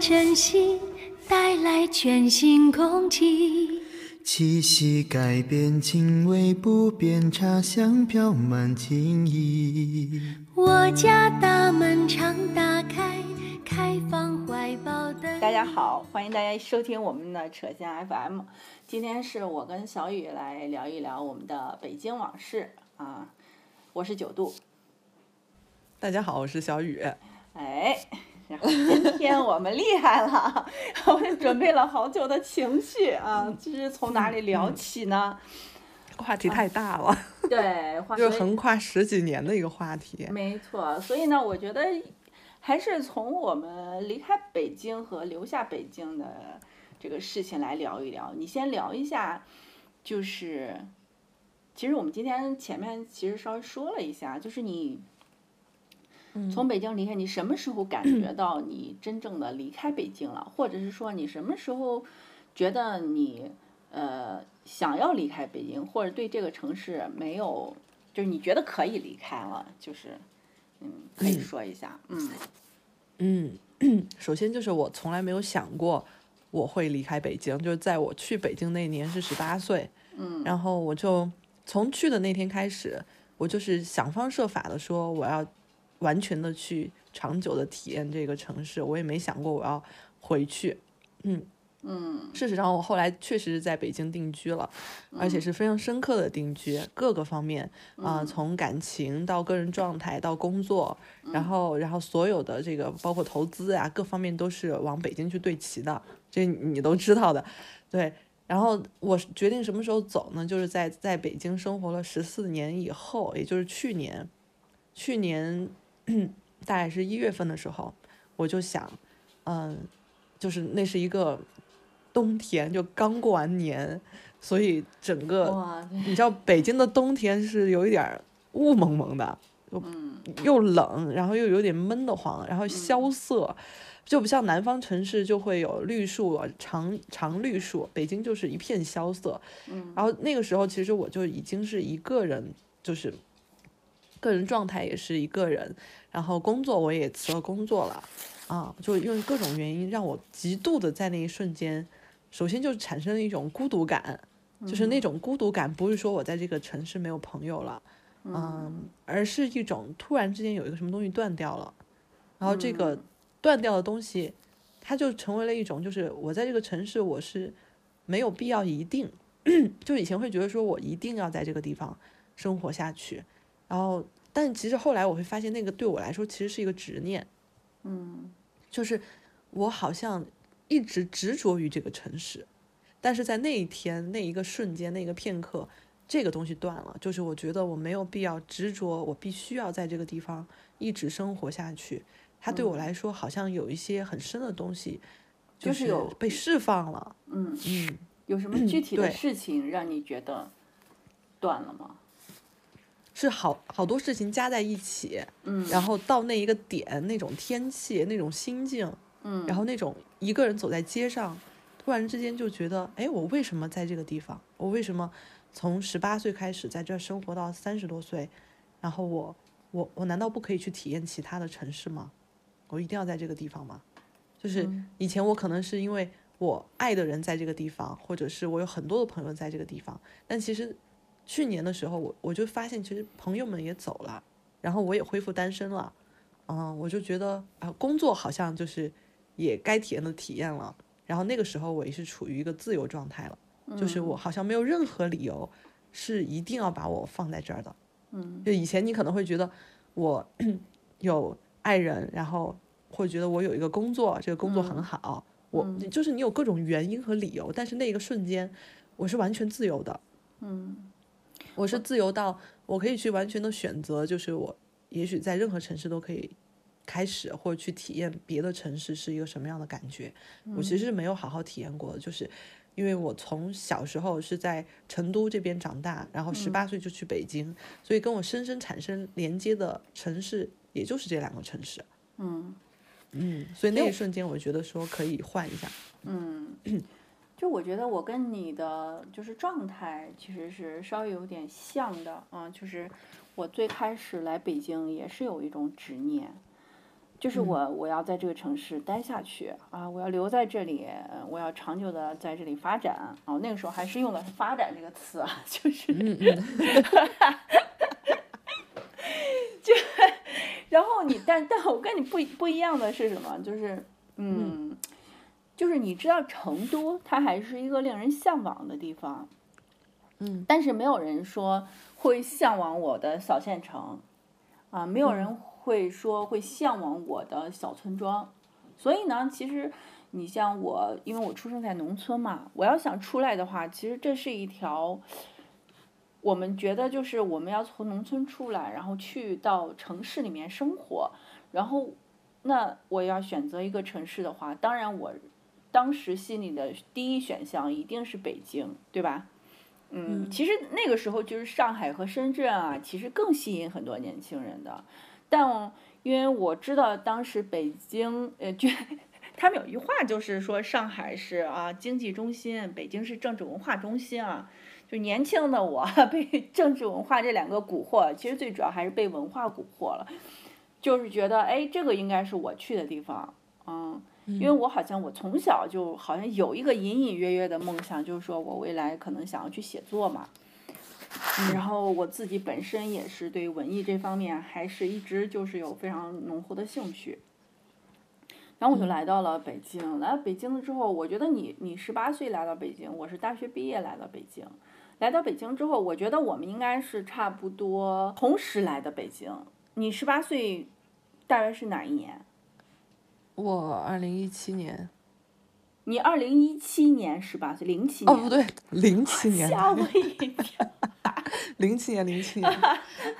晨曦，带来全新空气。气息改变，情味不变，茶香飘满情意。我家大门常打开，开放怀抱的。大家好，欢迎大家收听我们的扯线 FM。今天是我跟小雨来聊一聊我们的北京往事啊。我是九度，大家好，我是小雨。哎，然后今天我们厉害了，我们准备了好久的情绪啊，就是从哪里聊起呢？话题太大了，对，就横跨十几年的一个话题。没错，所以呢，我觉得还是从我们离开北京和留下北京的这个事情来聊一聊。你先聊一下，就是其实我们今天前面其实稍微说了一下，就是你。从北京离开，你什么时候感觉 到你真正的离开北京了？或者是说你什么时候觉得你呃想要离开北京，或者对这个城市没有，就是你觉得可以离开了？就是嗯，可以说一下。嗯嗯，首先就是我从来没有想过我会离开北京，就是在我去北京那年是十八岁，嗯，然后我就从去的那天开始，我就是想方设法的说我要。完全的去长久的体验这个城市，我也没想过我要回去，嗯嗯。事实上，我后来确实是在北京定居了，而且是非常深刻的定居，各个方面啊，从感情到个人状态到工作，然后然后所有的这个包括投资啊，各方面都是往北京去对齐的，这你都知道的，对。然后我决定什么时候走呢？就是在在北京生活了十四年以后，也就是去年，去年。大概是一月份的时候，我就想，嗯，就是那是一个冬天，就刚过完年，所以整个你知道北京的冬天是有一点雾蒙蒙的，又又冷，然后又有点闷得慌，然后萧瑟，就不像南方城市就会有绿树长长绿树，北京就是一片萧瑟。然后那个时候其实我就已经是一个人，就是个人状态也是一个人。然后工作我也辞了工作了，啊，就因为各种原因让我极度的在那一瞬间，首先就产生了一种孤独感，就是那种孤独感不是说我在这个城市没有朋友了，嗯，而是一种突然之间有一个什么东西断掉了，然后这个断掉的东西，它就成为了一种就是我在这个城市我是没有必要一定，就以前会觉得说我一定要在这个地方生活下去，然后。但其实后来我会发现，那个对我来说其实是一个执念，嗯，就是我好像一直执着于这个城市，但是在那一天那一个瞬间那个片刻，这个东西断了，就是我觉得我没有必要执着，我必须要在这个地方一直生活下去。它对我来说好像有一些很深的东西，就是有被释放了。嗯嗯，有什么具体的事情让你觉得断了吗？是好好多事情加在一起，嗯，然后到那一个点，那种天气，那种心境，嗯，然后那种一个人走在街上，突然之间就觉得，哎，我为什么在这个地方？我为什么从十八岁开始在这生活到三十多岁？然后我，我，我难道不可以去体验其他的城市吗？我一定要在这个地方吗？就是以前我可能是因为我爱的人在这个地方，或者是我有很多的朋友在这个地方，但其实。去年的时候，我我就发现，其实朋友们也走了，然后我也恢复单身了，嗯，我就觉得啊，工作好像就是也该体验的体验了。然后那个时候我也是处于一个自由状态了，就是我好像没有任何理由是一定要把我放在这儿的。嗯，就以前你可能会觉得我 有爱人，然后会觉得我有一个工作，这个工作很好，我就是你有各种原因和理由，但是那一个瞬间我是完全自由的。嗯。我是自由到我可以去完全的选择，就是我也许在任何城市都可以开始或者去体验别的城市是一个什么样的感觉。我其实是没有好好体验过的，就是因为我从小时候是在成都这边长大，然后十八岁就去北京，所以跟我深深产生连接的城市也就是这两个城市。嗯嗯，所以那一瞬间我觉得说可以换一下。嗯。就我觉得我跟你的就是状态其实是稍微有点像的，啊，就是我最开始来北京也是有一种执念，就是我我要在这个城市待下去啊，我要留在这里，呃我要长久的在这里发展。哦，那个时候还是用了“发展”这个词啊，就是，嗯嗯，就，然后你，但但我跟你不不一样的是什么？就是，嗯，就是你知道成都它还是一个令人向往的地方，嗯，但是没有人说会向往我的小县城，啊，没有人会说会向往我的小村庄，所以呢，其实你像我，因为我出生在农村嘛，我要想出来的话，其实这是一条。我们觉得就是我们要从农村出来，然后去到城市里面生活，然后那我要选择一个城市的话，当然我当时心里的第一选项一定是北京，对吧？嗯，其实那个时候就是上海和深圳啊，其实更吸引很多年轻人的。但因为我知道当时北京，呃，就 他们有一句话就是说上海是啊经济中心，北京是政治文化中心啊。就年轻的我 被政治文化这两个蛊惑，其实最主要还是被文化蛊惑了，就是觉得哎，这个应该是我去的地方，嗯，因为我好像我从小就好像有一个隐隐约约的梦想，就是说我未来可能想要去写作嘛，然后我自己本身也是对文艺这方面还是一直就是有非常浓厚的兴趣。然后我就来到了北京，来到北京了之后，我觉得你你十八岁来到北京，我是大学毕业来到北京，来到北京之后，我觉得我们应该是差不多同时来的北京。你十八岁，大约是哪一年？我二零一七年，你二零一七年十八岁，零七年。哦不对，零七 年，吓我一跳。零七年，零七年，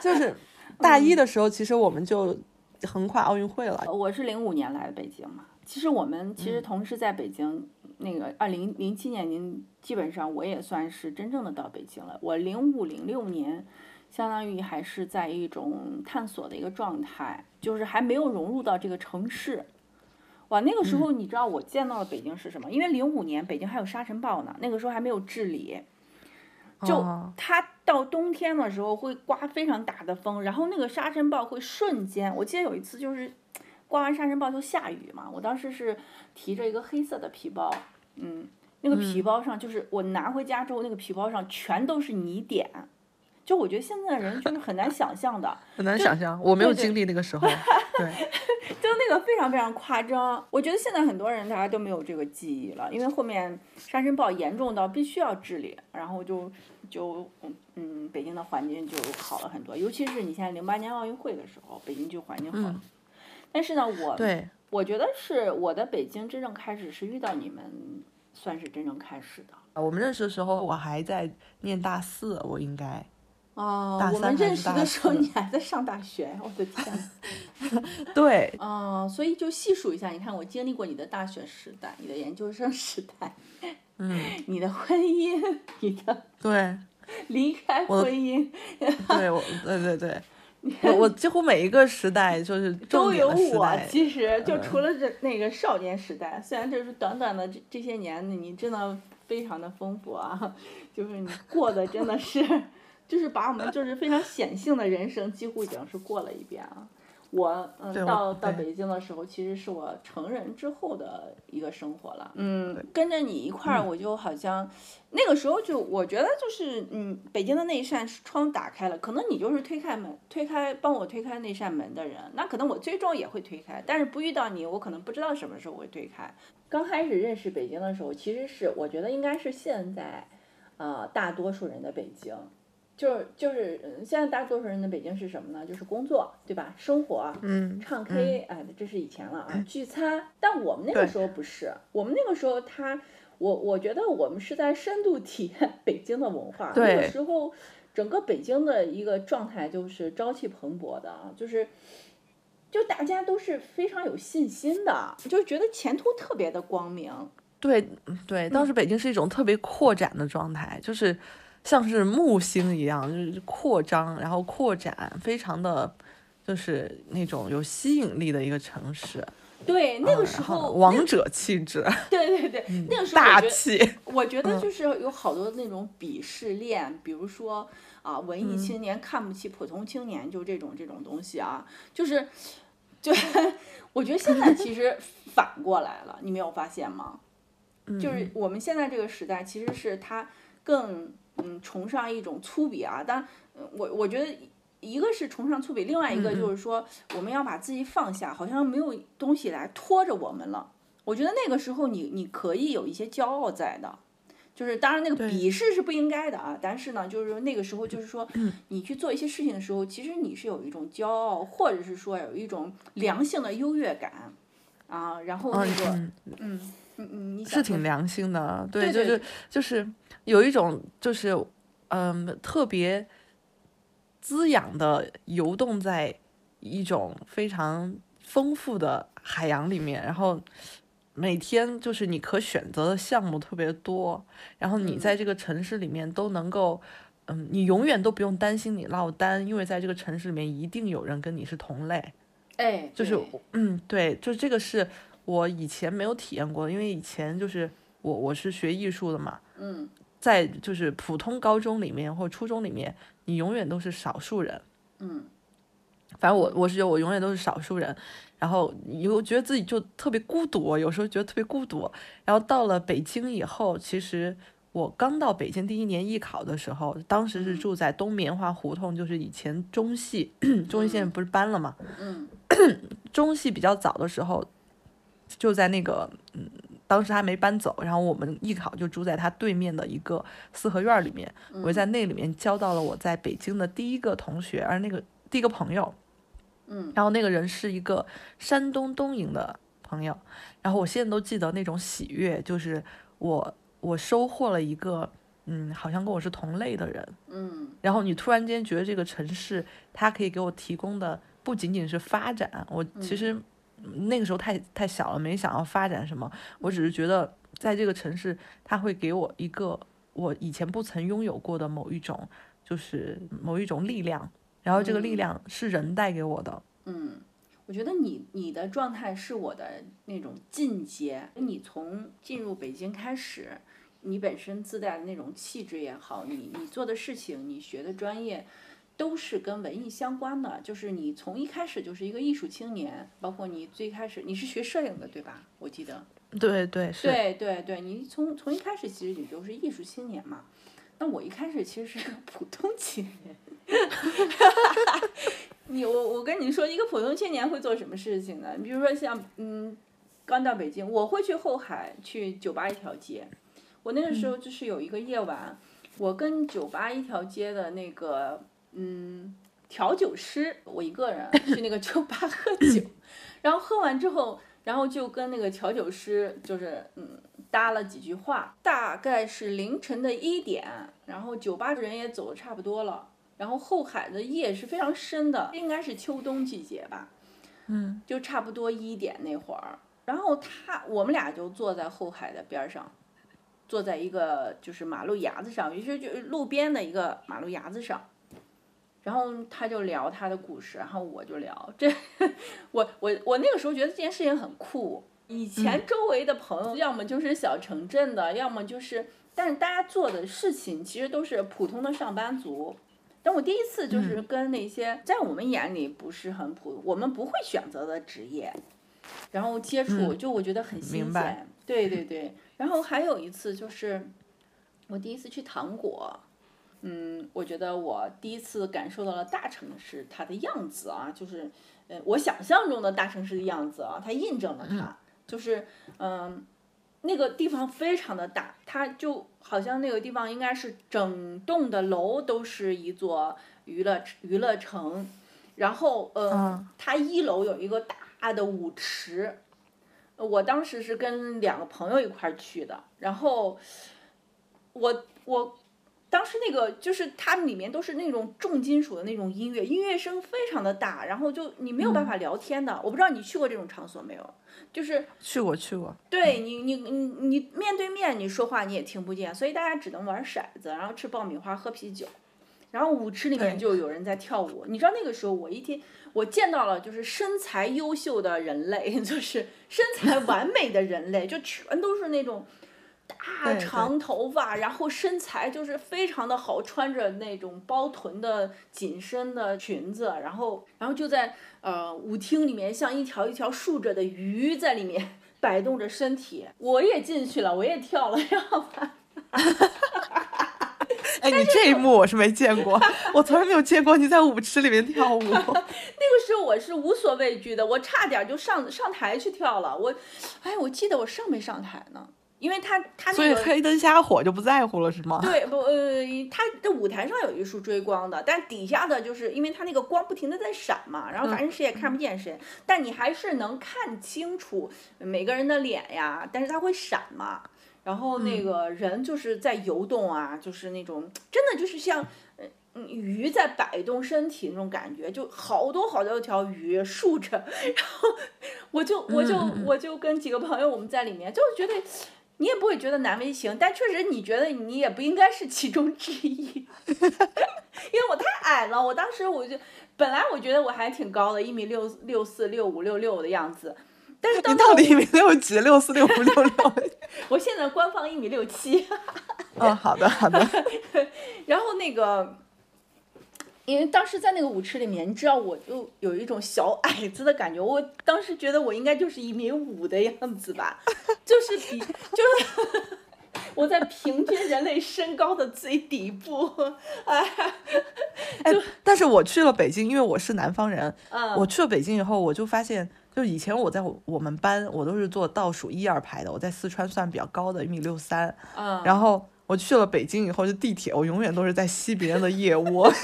就是大一的时候，其实我们就横跨奥运会了。我是零五年来的北京嘛，其实我们其实同时在北京，那个二零零七年，您基本上我也算是真正的到北京了。我零五零六年，相当于还是在一种探索的一个状态，就是还没有融入到这个城市。哇，那个时候你知道我见到的北京是什么？因为零五年北京还有沙尘暴呢，那个时候还没有治理。就哦它到冬天的时候会刮非常大的风，然后那个沙尘暴会瞬间，我记得有一次就是刮完沙尘暴就下雨嘛，我当时是提着一个黑色的皮包，嗯，那个皮包上就是我拿回家之后，那个皮包上全都是泥点，就我觉得现在的人就是很难想象的，很难想象，我没有经历那个时候。对，就那个非常非常夸张。我觉得现在很多人大家都没有这个记忆了，因为后面沙尘暴严重到必须要治理，然后就就嗯嗯，北京的环境就好了很多。尤其是你现在零八年奥运会的时候，北京就环境好了。嗯但是呢，我对，我觉得是我的北京真正开始是遇到你们，算是真正开始的。我们认识的时候，我还在念大四，我应该。哦我们认识的时候你还在上大学，我的天呐。对，嗯，所以就细数一下，你看我经历过你的大学时代，你的研究生时代，嗯，你的婚姻，你的对，离开婚姻，对，我，对对对，我我几乎每一个时代就是 重都有我。其实就嗯除了这那个少年时代，虽然就是短短的这这些年，你真的非常的丰富啊，就是你过的真的是，就是把我们就是非常显性的人生几乎已经是过了一遍啊。我嗯，到到北京的时候，其实是我成人之后的一个生活了。嗯，跟着你一块儿，我就好像、那个时候就我觉得就是嗯，北京的那一扇窗打开了，可能你就是推开门、推开帮我推开那扇门的人，那可能我最终也会推开，但是不遇到你，我可能不知道什么时候会推开。刚开始认识北京的时候，其实是我觉得应该是现在，呃，大多数人的北京。就是就是，嗯现在大多数人的北京是什么呢？就是工作，对吧？生活，嗯，唱 K，哎，这是以前了啊，聚餐。但我们那个时候不是，我们那个时候他，我我觉得我们是在深度体验北京的文化。那个时候，整个北京的一个状态就是朝气蓬勃的啊，就是。就大家都是非常有信心的，就觉得前途特别的光明。对对，当时北京是一种特别扩展的状态，就是像是木星一样，就是扩张，然后扩展，非常的，就是那种有吸引力的一个城市。对，那个嗯时候，王者气质，对对对，那个时候大气。我觉得嗯就是有好多那种鄙视链，比如说啊，文艺嗯青年看不起普通青年，就这种这种东西啊，就是就 我觉得现在其实 反过来了，你没有发现吗？就是我们现在这个时代，其实是它更嗯崇尚一种粗鄙啊。但我我觉得一个是崇尚粗鄙，另外一个就是说我们要把自己放下，好像没有东西来拖着我们了。我觉得那个时候你你可以有一些骄傲在的，就是当然那个鄙视是不应该的啊。但是呢，就是那个时候就是说你去做一些事情的时候，其实你是有一种骄傲，或者是说有一种良性的优越感啊。然后那个嗯。嗯，是挺良心的，对，就是就是有一种就是嗯特别滋养的游动在一种非常丰富的海洋里面，然后每天就是你可选择的项目特别多，然后你在这个城市里面都能够嗯，你永远都不用担心你落单，因为在这个城市里面一定有人跟你是同类，哎，就是嗯，对，就这个是。我以前没有体验过，因为以前就是我我是学艺术的嘛，嗯，在就是普通高中里面或初中里面，你永远都是少数人，嗯，反正我我是觉得我永远都是少数人，然后又觉得自己就特别孤独，有时候觉得特别孤独，然后到了北京以后，其实我刚到北京第一年艺考的时候，当时是住在东棉花胡同，就是以前中戏，中戏现在不是搬了嘛，嗯，中戏比较早的时候。就在那个，嗯，当时还没搬走，然后我们艺考就住在他对面的一个四合院里面，我在那里面交到了我在北京的第一个同学，而那个第一个朋友，嗯，然后那个人是一个山东东营的朋友，然后我现在都记得那种喜悦，就是我我收获了一个，嗯，好像跟我是同类的人，嗯，然后你突然间觉得这个城市它可以给我提供的不仅仅是发展，我其实。那个时候太太小了，没想要发展什么。我只是觉得，在这个城市，它会给我一个我以前不曾拥有过的某一种，就是某一种力量。然后这个力量是人带给我的。嗯，我觉得你你的状态是我的那种进阶。你从进入北京开始，你本身自带的那种气质也好，你你做的事情，你学的专业。都是跟文艺相关的，就是你从一开始就是一个艺术青年，包括你最开始你是学摄影的对吧？我记得。对对是。对对对，你从从一开始其实你就是艺术青年嘛。那我一开始其实是个普通青年。你我我跟你说，一个普通青年会做什么事情呢？你比如说像嗯，刚到北京，我会去后海去酒吧一条街。我那个时候就是有一个夜晚，我跟酒吧一条街的那个。嗯，调酒师，我一个人 去那个酒吧喝酒，然后喝完之后，然后就跟那个调酒师就是嗯搭了几句话，大概是凌晨的一点，然后酒吧的人也走的差不多了，然后后海的夜是非常深的，应该是秋冬季节吧，嗯，就差不多一点那会儿，然后他我们俩就坐在后海的边上，坐在一个就是马路牙子上，于是就路边的一个马路牙子上。然后他就聊他的故事，然后我就聊这，我我我那个时候觉得这件事情很酷。以前周围的朋友要么就是小城镇的，要么就是，但是大家做的事情其实都是普通的上班族。但我第一次就是跟那些在我们眼里不是很普，我们不会选择的职业，然后接触，就我觉得很新鲜。对对对。然后还有一次就是我第一次去糖果。嗯，我觉得我第一次感受到了大城市它的样子啊，就是，呃，我想象中的大城市的样子啊，它印证了它，就是，嗯，那个地方非常的大，它就好像那个地方应该是整栋的楼都是一座娱乐娱乐城，然后，呃，它一楼有一个大的舞池，我当时是跟两个朋友一块儿去的，然后，我我。当时那个就是它里面都是那种重金属的那种音乐，音乐声非常的大，然后就你没有办法聊天的。我不知道你去过这种场所没有？就是去过去过。对你你你你面对面你说话你也听不见，所以大家只能玩骰子，然后吃爆米花喝啤酒，然后舞池里面就有人在跳舞。你知道那个时候我一天我见到了就是身材优秀的人类，就是身材完美的人类，就全都是那种。大长头发，然后身材就是非常的好，穿着那种包臀的紧身的裙子，然后然后就在呃舞厅里面像一条一条竖着的鱼在里面 摆动着身体，我也进去了，我也跳了，然后把 哎，你这一幕我是没见过，我从来没有见过你在舞池里面跳舞。那个时候我是无所畏惧的，我差点就上上台去跳了。我，哎，我记得我上没上台呢？因为他他所那个以黑灯瞎火就不在乎了是吗？对不呃，他的舞台上有一束追光的，但底下的就是因为他那个光不停的在闪嘛，然后反正谁也看不见谁，但你还是能看清楚每个人的脸呀，但是它会闪嘛。然后那个人就是在游动啊，就是那种真的就是像鱼在摆动身体那种感觉，就好多好多条鱼竖着，然后我就我就我就跟几个朋友我们在里面，就觉得你也不会觉得难为情，但确实你觉得你也不应该是其中之一，因为我太矮了，我当时我就本来我觉得我还挺高的，一米六六四六五六六的样子，但是你到底一米六几？六四六五六六？我现在官方一米六七。嗯，好的好的。然后那个，因为当时在那个舞池里面，你知道，我就有一种小矮子的感觉。我当时觉得我应该就是一米五的样子吧，就是比就是 我在平均人类身高的最底部。哎，哎，但是我去了北京，因为我是南方人，嗯，我去了北京以后，我就发现，就以前我在我我们班，我都是坐倒数一二排的，我在四川算比较高的，一米六三。嗯，然后我去了北京以后，就地铁，我永远都是在吸别人的腋窝。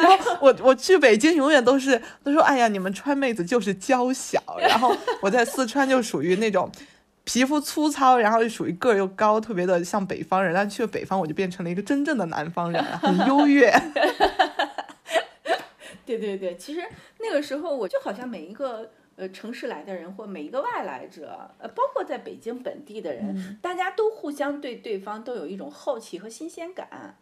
然后我我去北京永远都是都说，哎呀，你们川妹子就是娇小。然后我在四川就属于那种皮肤粗糙，然后又属于个儿又高，特别的像北方人。但去了北方，我就变成了一个真正的南方人，很优越。对对对，其实那个时候我就好像每一个呃城市来的人或每一个外来者，呃，包括在北京本地的人，大家都互相对对方都有一种好奇和新鲜感，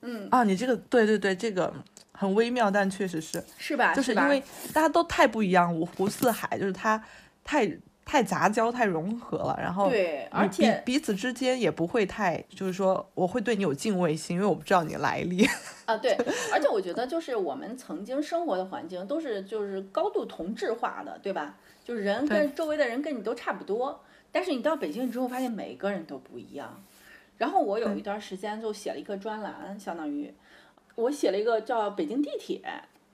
嗯，啊，你这个对对对，这个很微妙，但确实是，是吧？就是因为大家都太不一样，五湖四海，就是他太太杂交、太融合了，然后对，而且彼彼此之间也不会太，就是说我会对你有敬畏心，因为我不知道你来历。啊，对，而且我觉得就是我们曾经生活的环境都是就是高度同质化的，对吧？就是人跟周围的人跟你都差不多，但是你到北京之后发现每个人都不一样。然后我有一段时间就写了一个专栏，相当于我写了一个叫《北京地铁》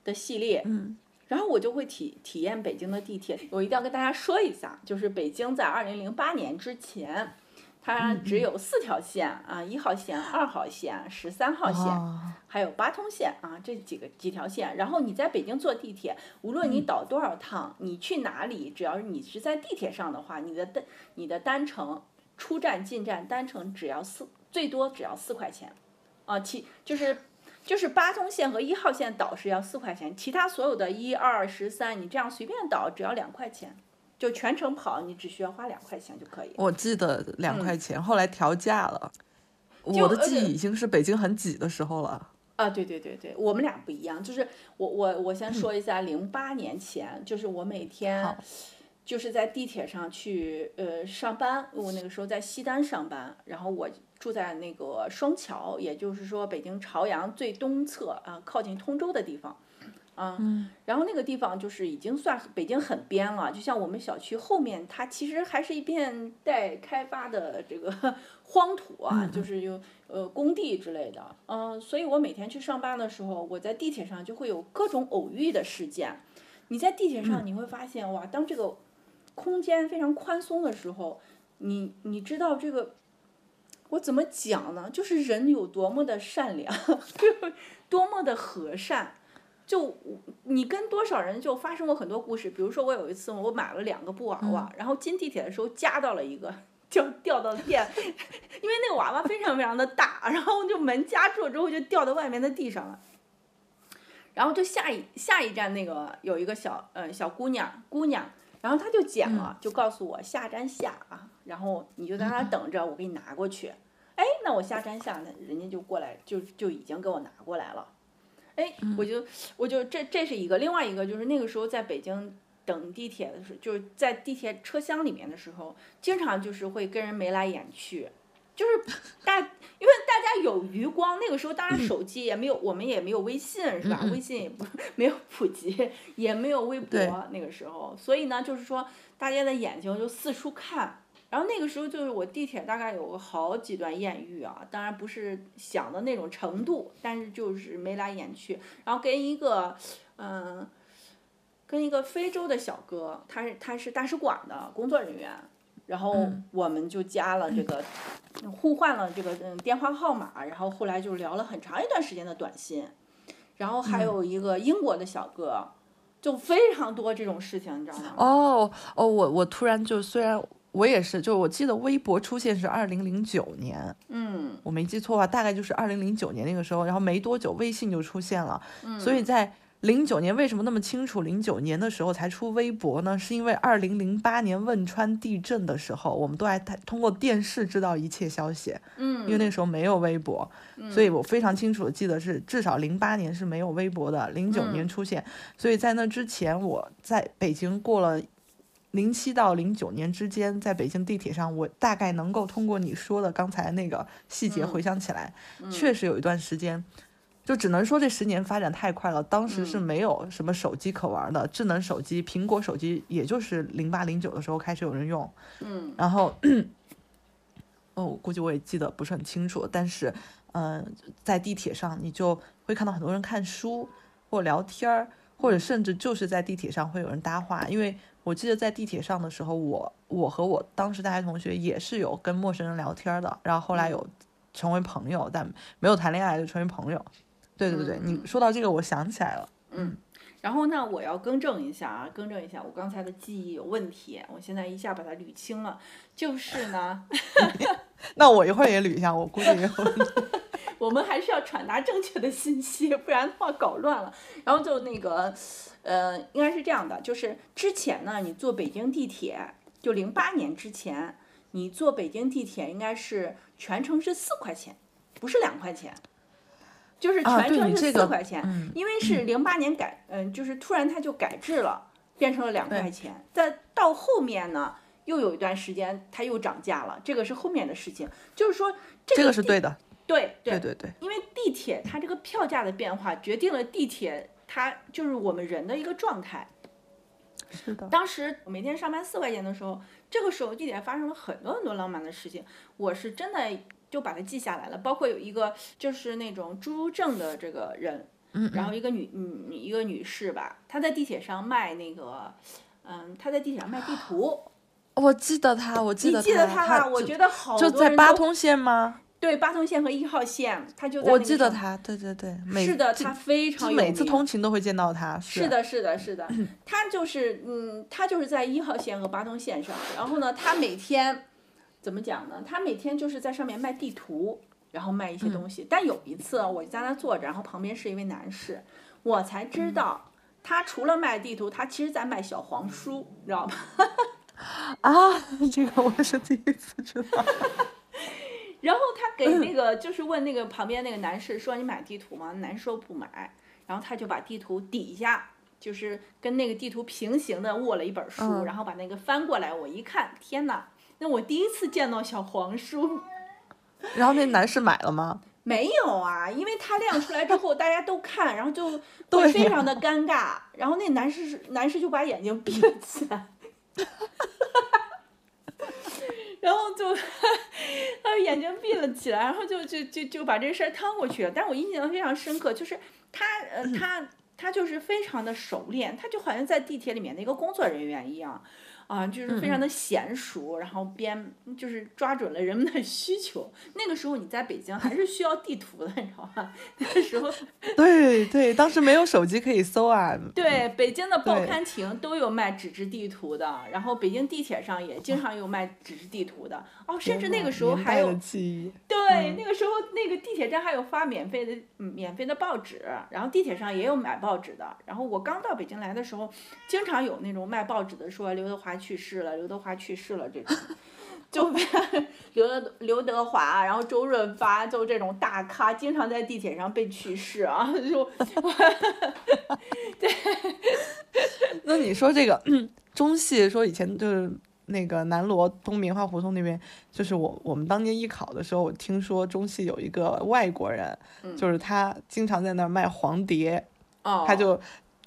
的系列，嗯，然后我就会体体验北京的地铁。我一定要跟大家说一下，就是北京在二零零八年之前，它只有四条线啊，一号线、二号线、十三号线。哦还有八通线啊，这几个几条线。然后你在北京坐地铁，无论你倒多少趟，你去哪里，只要是你是在地铁上的话，你的单你的单程出站进站单程只要四，最多只要四块钱，啊，其就是就是八通线和一号线倒是要四块钱，其他所有的一二十三，你这样随便倒只要两块钱，就全程跑你只需要花两块钱就可以。我记得两块钱，后来调价了。我的记忆已经是北京很挤的时候了。啊，对对对对，我们俩不一样，就是我我我先说一下，零八年前，就是我每天就是在地铁上去呃上班，我那个时候在西单上班，然后我住在那个双桥，也就是说北京朝阳最东侧啊，靠近通州的地方。啊，然后那个地方就是已经算北京很边了，就像我们小区后面，它其实还是一片待开发的这个 荒土啊，就是有呃工地之类的，嗯、所以我每天去上班的时候，我在地铁上就会有各种偶遇的事件。你在地铁上你会发现，哇，当这个空间非常宽松的时候，你你知道这个。我怎么讲呢？就是人有多么的善良，就多么的和善，就你跟多少人就发生过很多故事。比如说，我有一次我买了两个布娃娃，然后进地铁的时候夹到了一个，就掉到电，因为那个娃娃非常非常的大，然后就门夹住了之后就掉到外面的地上了。然后就下一下一站那个有一个小呃小姑娘姑娘，然后他就讲了，就告诉我下站下啊，然后你就在那等着，我给你拿过去。哎，那我下站下，那人家就过来，就就已经给我拿过来了。哎，我就我就这这是一个，另外一个就是那个时候在北京等地铁的时候，就是在地铁车厢里面的时候，经常就是会跟人眉来眼去，就是大，因为大家有余光，那个时候当然手机也没有，我们也没有微信是吧？微信也不没有普及，也没有微博那个时候，所以呢，就是说大家的眼睛就四处看。然后那个时候就是我地铁大概有个好几段艳遇啊，当然不是想的那种程度，但是就是眉来眼去，然后跟一个，嗯、跟一个非洲的小哥，他是他是大使馆的工作人员，然后嗯。我们就加了这个，互换了这个嗯电话号码，然后后来就聊了很长一段时间的短信，然后还有一个英国的小哥，就非常多这种事情，你知道吗？哦哦，我我突然就虽然我也是，就我记得微博出现是二零零九年，嗯。我没记错的话，大概就是二零零九年那个时候，然后没多久微信就出现了，嗯。所以在零九年为什么那么清楚？零九年的时候才出微博呢？是因为二零零八年汶川地震的时候，我们都还通过电视知道一切消息，嗯，因为那个时候没有微博，所以我非常清楚的记得是至少零八年是没有微博的，零九年出现，所以在那之前我在北京过了。零七到零九年之间，在北京地铁上，我大概能够通过你说的刚才那个细节回想起来，确实有一段时间，就只能说这十年发展太快了。当时是没有什么手机可玩的，智能手机，苹果手机也就是零八零九的时候开始有人用，嗯然后，哦，我估计我也记得不是很清楚，但是，嗯、在地铁上你就会看到很多人看书或聊天儿，或者甚至就是在地铁上会有人搭话，因为我记得在地铁上的时候，我我和我当时大学同学也是有跟陌生人聊天的，然后后来有成为朋友，但没有谈恋爱就成为朋友。对对对，你说到这个，我想起来了。嗯然后呢，我要更正一下啊，更正一下，我刚才的记忆有问题，我现在一下把它捋清了。就是呢，那我一会儿也捋一下，我估计也有。我们还是要传达正确的信息，不然的话搞乱了。然后就那个，呃，应该是这样的，就是之前呢，你坐北京地铁，就零八年之前，你坐北京地铁应该是全程是四块钱，不是两块钱。就是啊全程是四块钱，嗯因为是零八年改，嗯、就是突然它就改制了，变成了两块钱。再到后面呢，又有一段时间它又涨价了，这个是后面的事情。就是说，这这个是对的，对对对对。因为地铁它这个票价的变化决定了地铁它就是我们人的一个状态。是的。当时我每天上班四块钱的时候，这个时候地铁发生了很多很多浪漫的事情，我是真的就把它记下来了。包括有一个就是那种侏儒症的这个人，嗯然后一个女嗯一个女士吧，她在地铁上卖那个，嗯，她在地铁上卖地图，我记得她，我记得你记得，她吧？我觉得好就在八通线吗？对八通线和一号线，她就在我记得她，对对对，是的，这她非常每次通勤都会见到她。是，是的，是的，是的，她就是，嗯，她就是在一号线和八通线上，然后呢，她每天怎么讲呢？他每天就是在上面卖地图，然后卖一些东西。但有一次我在那坐着，然后旁边是一位男士，我才知道。他除了卖地图，他其实在卖小黄书，你知道吧？啊，这个我是第一次知道。然后他给那个就是问那个旁边那个男士说：“你买地图吗？”男士说不买，然后他就把地图底下就是跟那个地图平行的握了一本书，嗯然后把那个翻过来，我一看，天哪！那我第一次见到小黄书，然后那男士买了吗？没有啊，因为他亮出来之后大家都看，然后就 对呀会非常的尴尬，然后那男士是男士就把眼睛闭了起来。然后就，他眼睛闭了起来，然后就就就就把这事儿趟过去了。但我印象非常深刻，就是他呃他他就是非常的熟练，他就好像在地铁里面的一个工作人员一样，啊，就是非常的娴熟，然后编就是抓准了人们的 需求。那个时候你在北京还是需要地图的，你知道吧？那个时候 对对，当时没有手机可以搜啊。对，北京的报刊亭都有卖纸质地图的，然后北京地铁上也经常有卖纸质地图的。哦，甚至那个时候还有记忆。对，那个时候那个地铁站还有发免费的嗯免费的报纸，然后地铁上也有买报纸的。然后我刚到北京来的时候，经常有那种卖报纸的说刘德华去世了，刘德华去世了这种。就刘德刘德华，然后周润发，就这种大咖，经常在地铁上被去世啊，就 对那你说这个 中戏，说以前就是那个南锣东棉花胡同那边，就是我我们当年艺考的时候，我听说中戏有一个外国人，就是他经常在那儿卖黄碟，哦，他就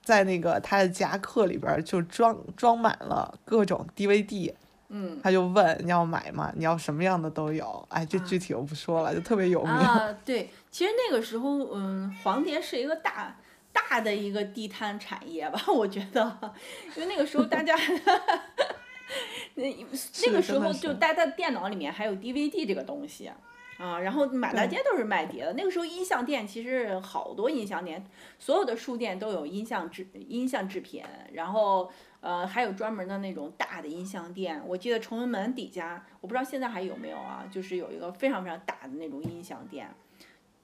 在那个他的夹克里边就装装满了各种 DVD，嗯他就问你要买吗？你要什么样的都有。哎，这具体我不说了，就特别有名。啊，对，其实那个时候，嗯，黄碟是一个大大的一个地摊产业吧，我觉得，因为那个时候大家，那那个时候就待在电脑里面还有 DVD 这个东西。啊，然后满大街都是卖碟的。那个时候音像店其实好多音像店，所有的书店都有音像制音像制品，然后呃还有专门的那种大的音像店。我记得崇文门底下，我不知道现在还有没有啊，就是有一个非常非常大的那种音像店，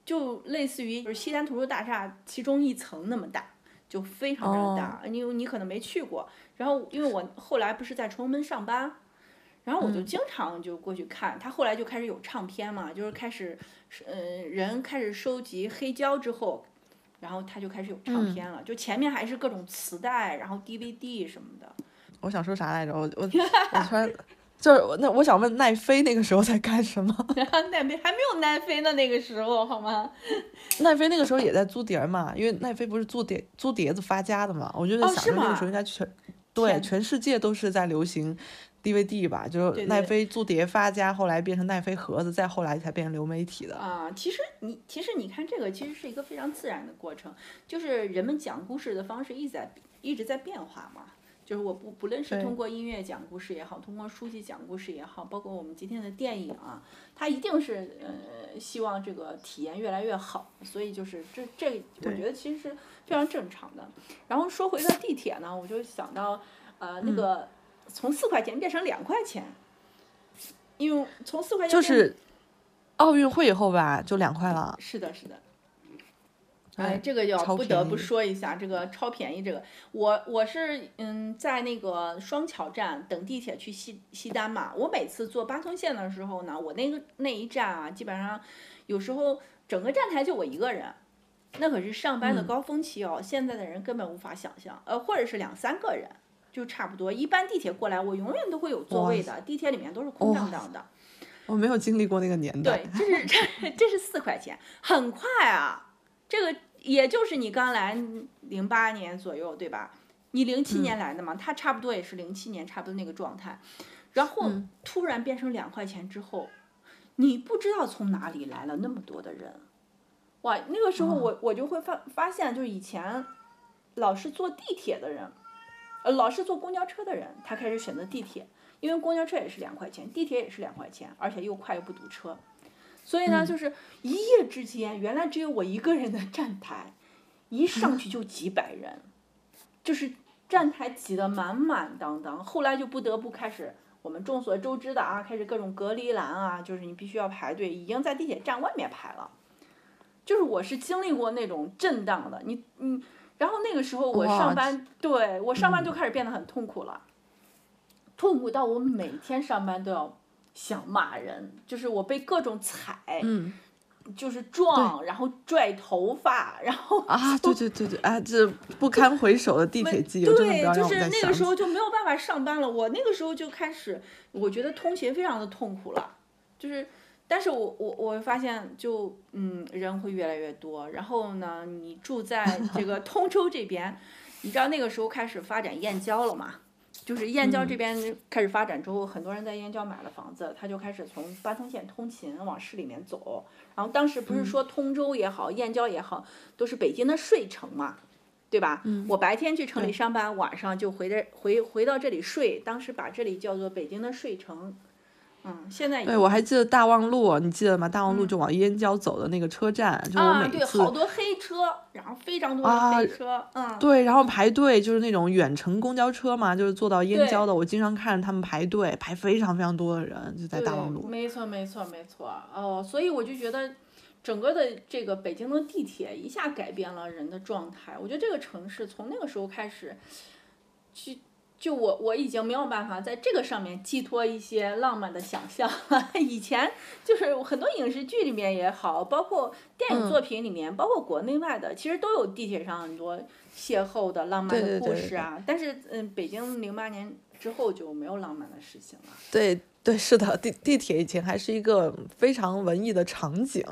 就类似于就是西单图书大厦其中一层那么大，就非常非常大。你你可能没去过，然后因为我后来不是在崇文门上班。然后我就经常就过去看，他后来就开始有唱片嘛，就是开始，呃，人开始收集黑胶之后，然后他就开始有唱片了，就前面还是各种磁带，然后 DVD 什么的。我想说啥来着？我我我突然就是我那我想问奈飞那个时候在干什么？奈飞还没有奈飞呢，那个时候好吗？奈飞那个时候也在租碟儿嘛，因为奈飞不是租碟租碟子发家的嘛，我就在哦想着那个时候应该全对全世界都是在流行 DVD 吧，就是奈飞租碟发家，后来变成奈飞盒子，再后来才变成流媒体的。啊，其实你其实你看这个其实是一个非常自然的过程，就是人们讲故事的方式一直在一直在变化嘛。就是我不不论是通过音乐讲故事也好，通过书籍讲故事也好，包括我们今天的电影啊，它一定是呃希望这个体验越来越好，所以就是这这我觉得其实是非常正常的。然后说回到地铁呢，我就想到呃嗯那个从四块钱变成两块钱，因为从四块钱就是奥运会以后吧，就两块了。是的，是的。哎，这个要不得不说一下，这个超便宜。这个我我是嗯，在那个双桥站等地铁去西西单嘛。我每次坐八通线的时候呢，我那个那一站啊，基本上有时候整个站台就我一个人，那可是上班的嗯高峰期哦。现在的人根本无法想象，呃，或者是两三个人就差不多。一般地铁过来，我永远都会有座位的，地铁里面都是空荡荡的。我没有经历过那个年代。对，这是这这是四块钱，很快啊，这个也就是你刚来零八年左右，对吧？你零七年来的嘛，他差不多也是零七年差不多那个状态，然后嗯突然变成两块钱之后，你不知道从哪里来了那么多的人，哇，那个时候我我就会发发现，就是以前老是坐地铁的人，呃，老是坐公交车的人，他开始选择地铁，因为公交车也是两块钱，地铁也是两块钱，而且又快又不堵车。所以呢，就是一夜之间，原来只有我一个人的站台，一上去就几百人，就是站台挤得满满当当。后来就不得不开始，我们众所周知的啊，开始各种隔离栏啊，就是你必须要排队，已经在地铁站外面排了。就是我是经历过那种震荡的，你你，然后那个时候我上班，对我上班就开始变得很痛苦了，痛苦到我每天上班都要想骂人，就是我被各种踩，嗯就是撞，然后拽头发，然后啊，对对对对，啊，这不堪回首的地铁记忆，对，就是那个时候。就没有办法上班了。我那个时候就开始，我觉得通勤非常的痛苦了，就是，但是我我我发现就嗯人会越来越多，然后呢，你住在这个通州这边，你知道那个时候开始发展燕郊了嘛？就是燕郊嗯这边开始发展之后，很多人在燕郊买了房子，他就开始从八通线通勤往市里面走。然后当时不是说通州也好，燕郊也好，都是北京的睡城嘛，对吧？我白天去城里上班，晚上就回这回回到这里睡。当时把这里叫做北京的睡城。嗯，现在已对，我还记得大望路，你记得吗？大望路就往燕郊走的那个车站，就是我嗯啊，对，好多黑车，然后非常多的啊黑车，嗯，对，然后排队就是那种远程公交车嘛，就是坐到燕郊的，我经常看着他们排队，排非常非常多的人，就在大望路。没错，没错，没错。哦，所以我就觉得，整个的这个北京的地铁一下改变了人的状态。我觉得这个城市从那个时候开始，就就我我已经没有办法在这个上面寄托一些浪漫的想象了。以前就是很多影视剧里面也好，包括电影作品里面，包括国内外的，其实都有地铁上很多邂逅的浪漫的对对对故事啊。但是嗯，北京零八年之后就没有浪漫的事情了。对对，是的，地地铁以前还是一个非常文艺的场景，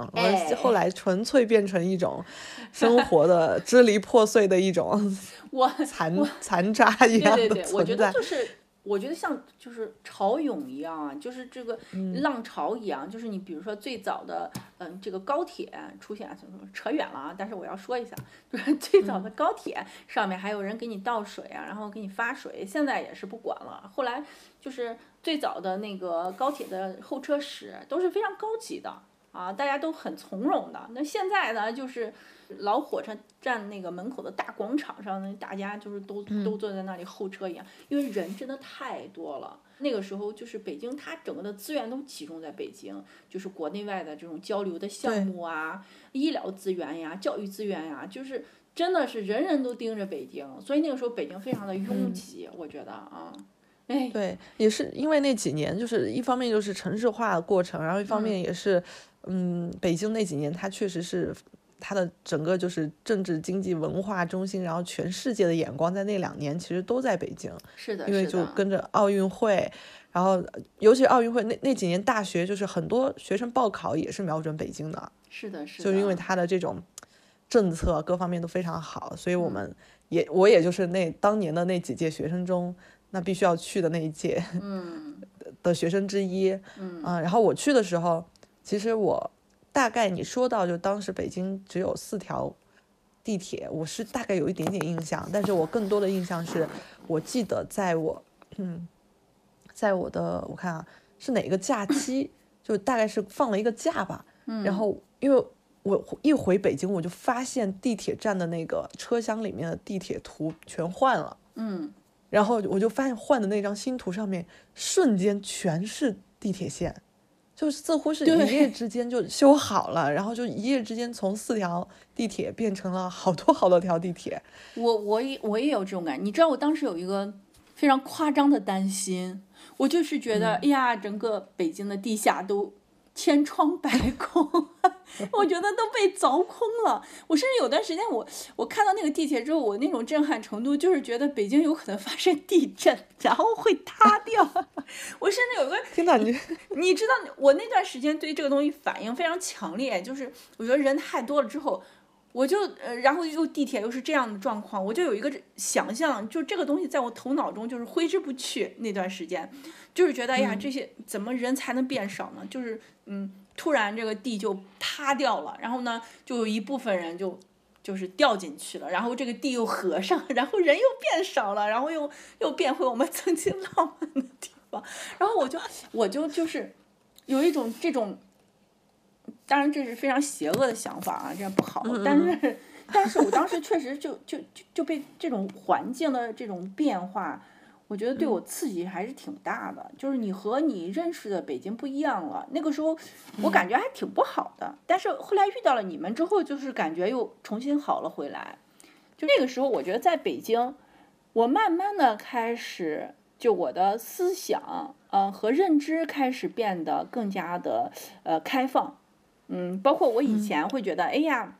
后来纯粹变成一种 生活的支离破碎的一种我残残渣一样的对对对，我觉存在。得就是，我觉得像就是潮涌一样啊，就是这个嗯浪潮一样，就是你比如说最早的，嗯，这个高铁出现，怎么说扯远了啊？但是我要说一下，就是 最早的嗯高铁上面还有人给你倒水啊，然后给你发水，现在也是不管了。后来就是最早的那个高铁的候车室都是非常高级的啊，大家都很从容的。那现在呢，就是老火车站那个门口的大广场上呢，大家就是都都坐在那里候车一样，因为人真的太多了。那个时候就是北京，它整个的资源都集中在北京，就是国内外的这种交流的项目啊、医疗资源呀、教育资源呀，就是真的是人人都盯着北京，所以那个时候北京非常的拥挤，我觉得啊，哎，对，也是因为那几年，就是一方面就是城市化的过程，然后一方面也是，嗯，北京那几年它确实是它的整个就是政治、经济、文化中心，然后全世界的眼光在那两年其实都在北京，是的，因为就跟着奥运会，然后尤其奥运会那那几年大学就是很多学生报考也是瞄准北京的，是的，是的，就因为它的这种政策各方面都非常好，所以我嗯。们也我也就是那当年的那几届学生中，那必须要去的那一届嗯。的学生之一。嗯。啊，然后我去的时候，其实我大概你说到就当时北京只有四条地铁，我是大概有一点点印象，但是我更多的印象是我记得在我嗯，在我的我看啊是哪个假期，就大概是放了一个假吧，嗯然后因为我一回北京，我就发现地铁站的那个车厢里面的地铁图全换了。嗯然后我就发现换的那张新图上面，瞬间全是地铁线，就似乎是一夜之间就修好了，然后就一夜之间从四条地铁变成了好多好多条地铁。我我也我也有这种感觉，你知道我当时有一个非常夸张的担心，我就是觉得，哎呀，整个北京的地下都千疮百孔，我觉得都被凿空了。我甚至有段时间我，我看到那个地铁之后，我那种震撼程度就是觉得北京有可能发生地震，然后会塌掉。我甚至有个 听到，你你知道我那段时间对这个东西反应非常强烈，就是我觉得人太多了之后，我就呃，然后又地铁又是这样的状况，我就有一个想象，就这个东西在我头脑中就是挥之不去。那段时间，就是觉得哎呀，这些怎么人才能变少呢？就是嗯，突然这个地就塌掉了，然后呢，就有一部分人就。就是掉进去了，然后这个地又合上，然后人又变少了，然后又又变回我们曾经浪漫的地方，然后我就我就就是有一种这种，当然这是非常邪恶的想法啊，这样不好。但是，但是我当时确实就就就就被这种环境的这种变化，我觉得对我刺激还是挺大的。就是你和你认识的北京不一样了，那个时候我感觉还挺不好的。但是后来遇到了你们之后，就是感觉又重新好了回来。就那个时候，我觉得在北京，我慢慢的开始。就我的思想，呃，和认知开始变得更加的呃开放，嗯，包括我以前会觉得，哎呀，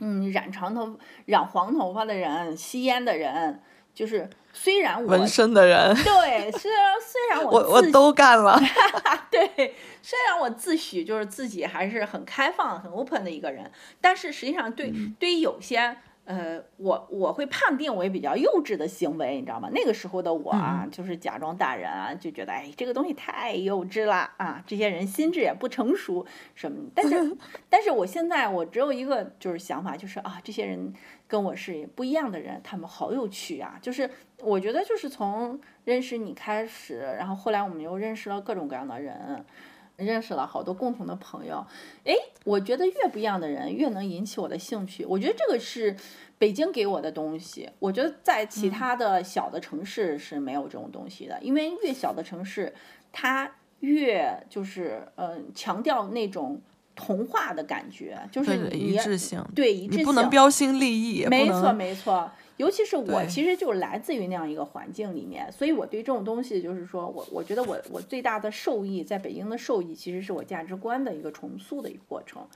嗯，染长头、染黄头发的人、吸烟的人，就是虽然我纹身的人，对，虽然虽然我自我都干了。对，虽然我自诩就是自己还是很开放、很 open 的一个人，但是实际上对、对于有些。呃，我我会判定为比较幼稚的行为，你知道吗？那个时候的我啊，就是假装大人啊，就觉得哎，这个东西太幼稚了啊，这些人心智也不成熟什么。但是，但是我现在我只有一个就是想法，就是啊，这些人跟我是不一样的人，他们好有趣啊。就是我觉得就是从认识你开始，然后后来我们又认识了各种各样的人。认识了好多共同的朋友，诶，我觉得越不一样的人越能引起我的兴趣。我觉得这个是北京给我的东西。我觉得在其他的小的城市是没有这种东西的，因为越小的城市，它越就是嗯、呃、强调那种同化的感觉，就是对你一致性，对一致性，你不能标新立异，没错没错。尤其是我，其实就来自于那样一个环境里面，所以我对这种东西，就是说我我觉得我我最大的受益，在北京的受益，其实是我价值观的一个重塑的一个过程。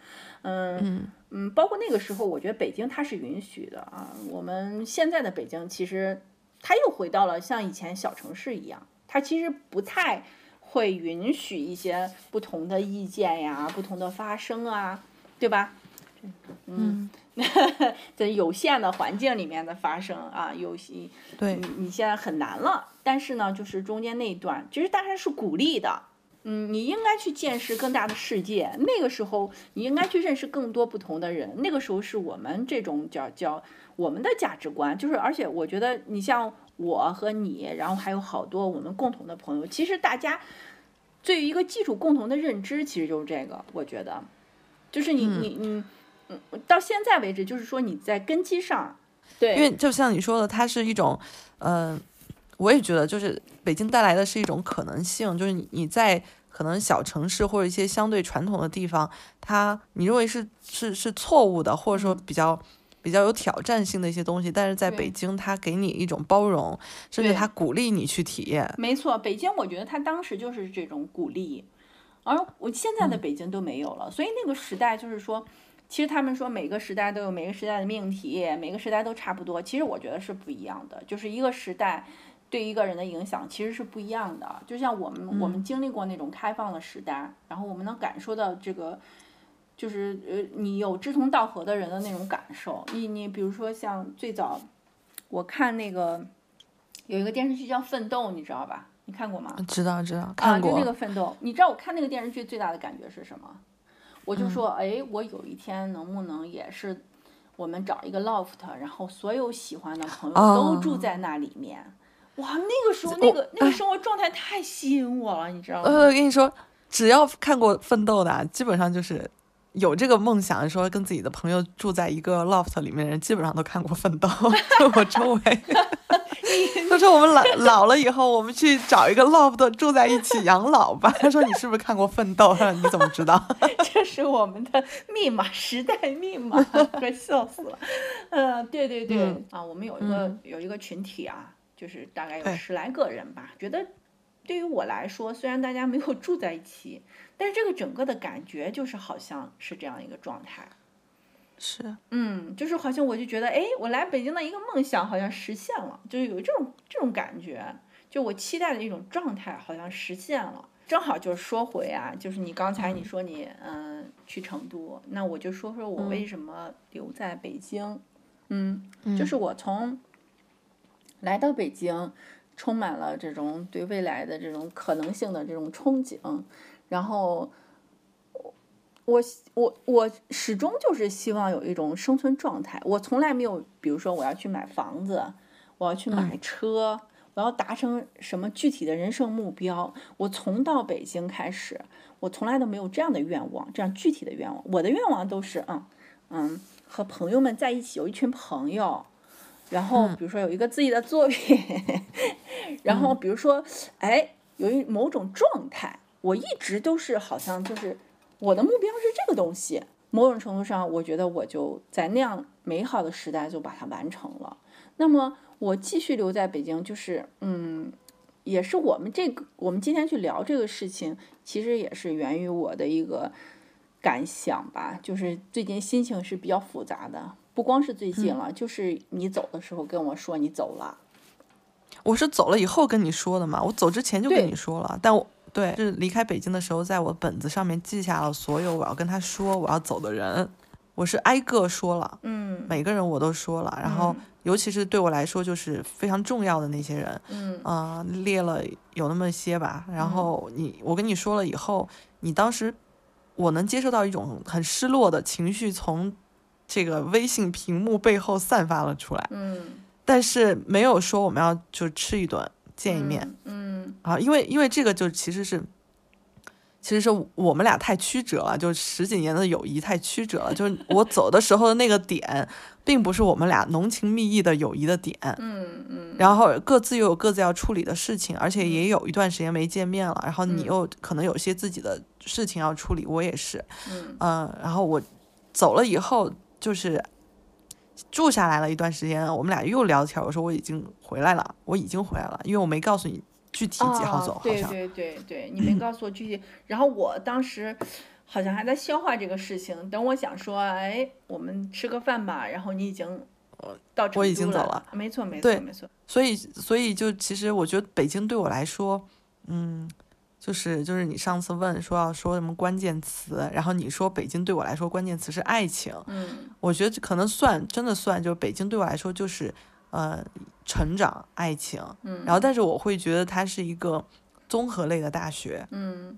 嗯嗯嗯，包括那个时候，我觉得北京它是允许的啊。我们现在的北京，其实它又回到了像以前小城市一样，它其实不太会允许一些不同的意见呀、不同的发声啊，对吧？嗯，在有限的环境里面的发生啊，有些对你你现在很难了，但是呢，就是中间那一段，其实大家是鼓励的，嗯，你应该去见识更大的世界。那个时候，你应该去认识更多不同的人。那个时候是我们这种叫叫我们的价值观，就是而且我觉得你像我和你，然后还有好多我们共同的朋友，其实大家对于一个基础共同的认知，其实就是这个，我觉得，就是你、嗯。你你嗯，到现在为止，就是说你在根基上，对，因为就像你说的，它是一种，呃，我也觉得就是北京带来的是一种可能性，就是你你在可能小城市或者一些相对传统的地方，它你认为是是是错误的，或者说比较。比较有挑战性的一些东西，但是在北京，它给你一种包容，甚至对它鼓励你去体验。没错，北京我觉得他当时就是这种鼓励，而我现在的北京都没有了，所以那个时代就是说，其实他们说每个时代都有每个时代的命题，每个时代都差不多，其实我觉得是不一样的，就是一个时代。对一个人的影响其实是不一样的，就像我们、我们经历过那种开放的时代，然后我们能感受到这个，就是呃，你有志同道合的人的那种感受。你你比如说像最早我看那个有一个电视剧叫《奋斗》，你知道吧？你看过吗？知道知道，啊，看过。就那个奋斗，你知道我看那个电视剧最大的感觉是什么？我嗯就说，哎，我有一天能不能也是我们找一个 loft，然后所有喜欢的朋友都住哦在那里面。哇，那个时候那个那个生活状态太吸引我了，你知道吗？呃，跟你说，只要看过《奋斗》的啊，基本上就是有这个梦想，说跟自己的朋友住在一个 loft 里面的人，基本上都看过《奋斗》。就我周围，他说我们老老了以后，我们去找一个 loft 住在一起养老吧。他说你是不是看过《奋斗》？他说你怎么知道？这是我们的密码，时代密码，快笑死了。呃，对对对，嗯啊，我们有一个、有一个群体啊，就是大概有十来个人吧。觉得对于我来说，虽然大家没有住在一起，但是这个整个的感觉就是好像是这样一个状态。是，嗯，就是好像我就觉得，哎，我来北京的一个梦想好像实现了，就是有这种这种感觉，就我期待的一种状态好像实现了。正好就是说回啊，就是你刚才你说你嗯、去成都，那我就说说我为什么留在北京。嗯，就是我从来到北京，充满了这种对未来的这种可能性的这种憧憬，然后我我我始终就是希望有一种生存状态。我从来没有，比如说我要去买房子，我要去买车，我要达成什么具体的人生目标。我从到北京开始，我从来都没有这样的愿望，这样具体的愿望。我的愿望都是，嗯嗯，和朋友们在一起，有一群朋友。然后，比如说有一个自己的作品，然后比如说，哎，有一某种状态，我一直都是好像就是我的目标是这个东西。某种程度上，我觉得我就在那样美好的时代就把它完成了。那么我继续留在北京，就是嗯，也是我们这个我们今天去聊这个事情，其实也是源于我的一个感想吧。就是最近心情是比较复杂的，不光是最近了，就是你走的时候跟我说你走了。我是走了以后跟你说的嘛，我走之前就跟你说了，但我对是离开北京的时候，在我本子上面记下了所有我要跟他说我要走的人，我是挨个说了，嗯。每个人我都说了，然后嗯。尤其是对我来说就是非常重要的那些人，嗯。啊、列了有那么些吧，然后你我跟你说了以后，你当时我能接受到一种很失落的情绪从这个微信屏幕背后散发了出来，嗯，但是没有说我们要就吃一顿见一面。嗯，啊，因为因为这个就其实是其实是我们俩太曲折了，就十几年的友谊太曲折了。就是我走的时候的那个点，并不是我们俩浓情蜜意的友谊的点。嗯嗯。然后各自又有各自要处理的事情，而且也有一段时间没见面了。然后你又可能有些自己的事情要处理，我也是。嗯。嗯，然后我走了以后，就是住下来了一段时间，我们俩又聊天。我说我已经回来了，我已经回来了，因为我没告诉你。具体几号走？对对对对，你没告诉我具体。然后我当时好像还在消化这个事情。等我想说，哎，我们吃个饭吧。然后你已经呃到我已经走了。没错没错没错。所以所以就其实我觉得北京对我来说，嗯，就是就是你上次问说要说什么关键词，然后你说北京对我来说关键词是爱情。嗯。我觉得可能算真的算，就是北京对我来说就是。呃，成长、爱情，嗯，然后但是我会觉得它是一个综合类的大学，嗯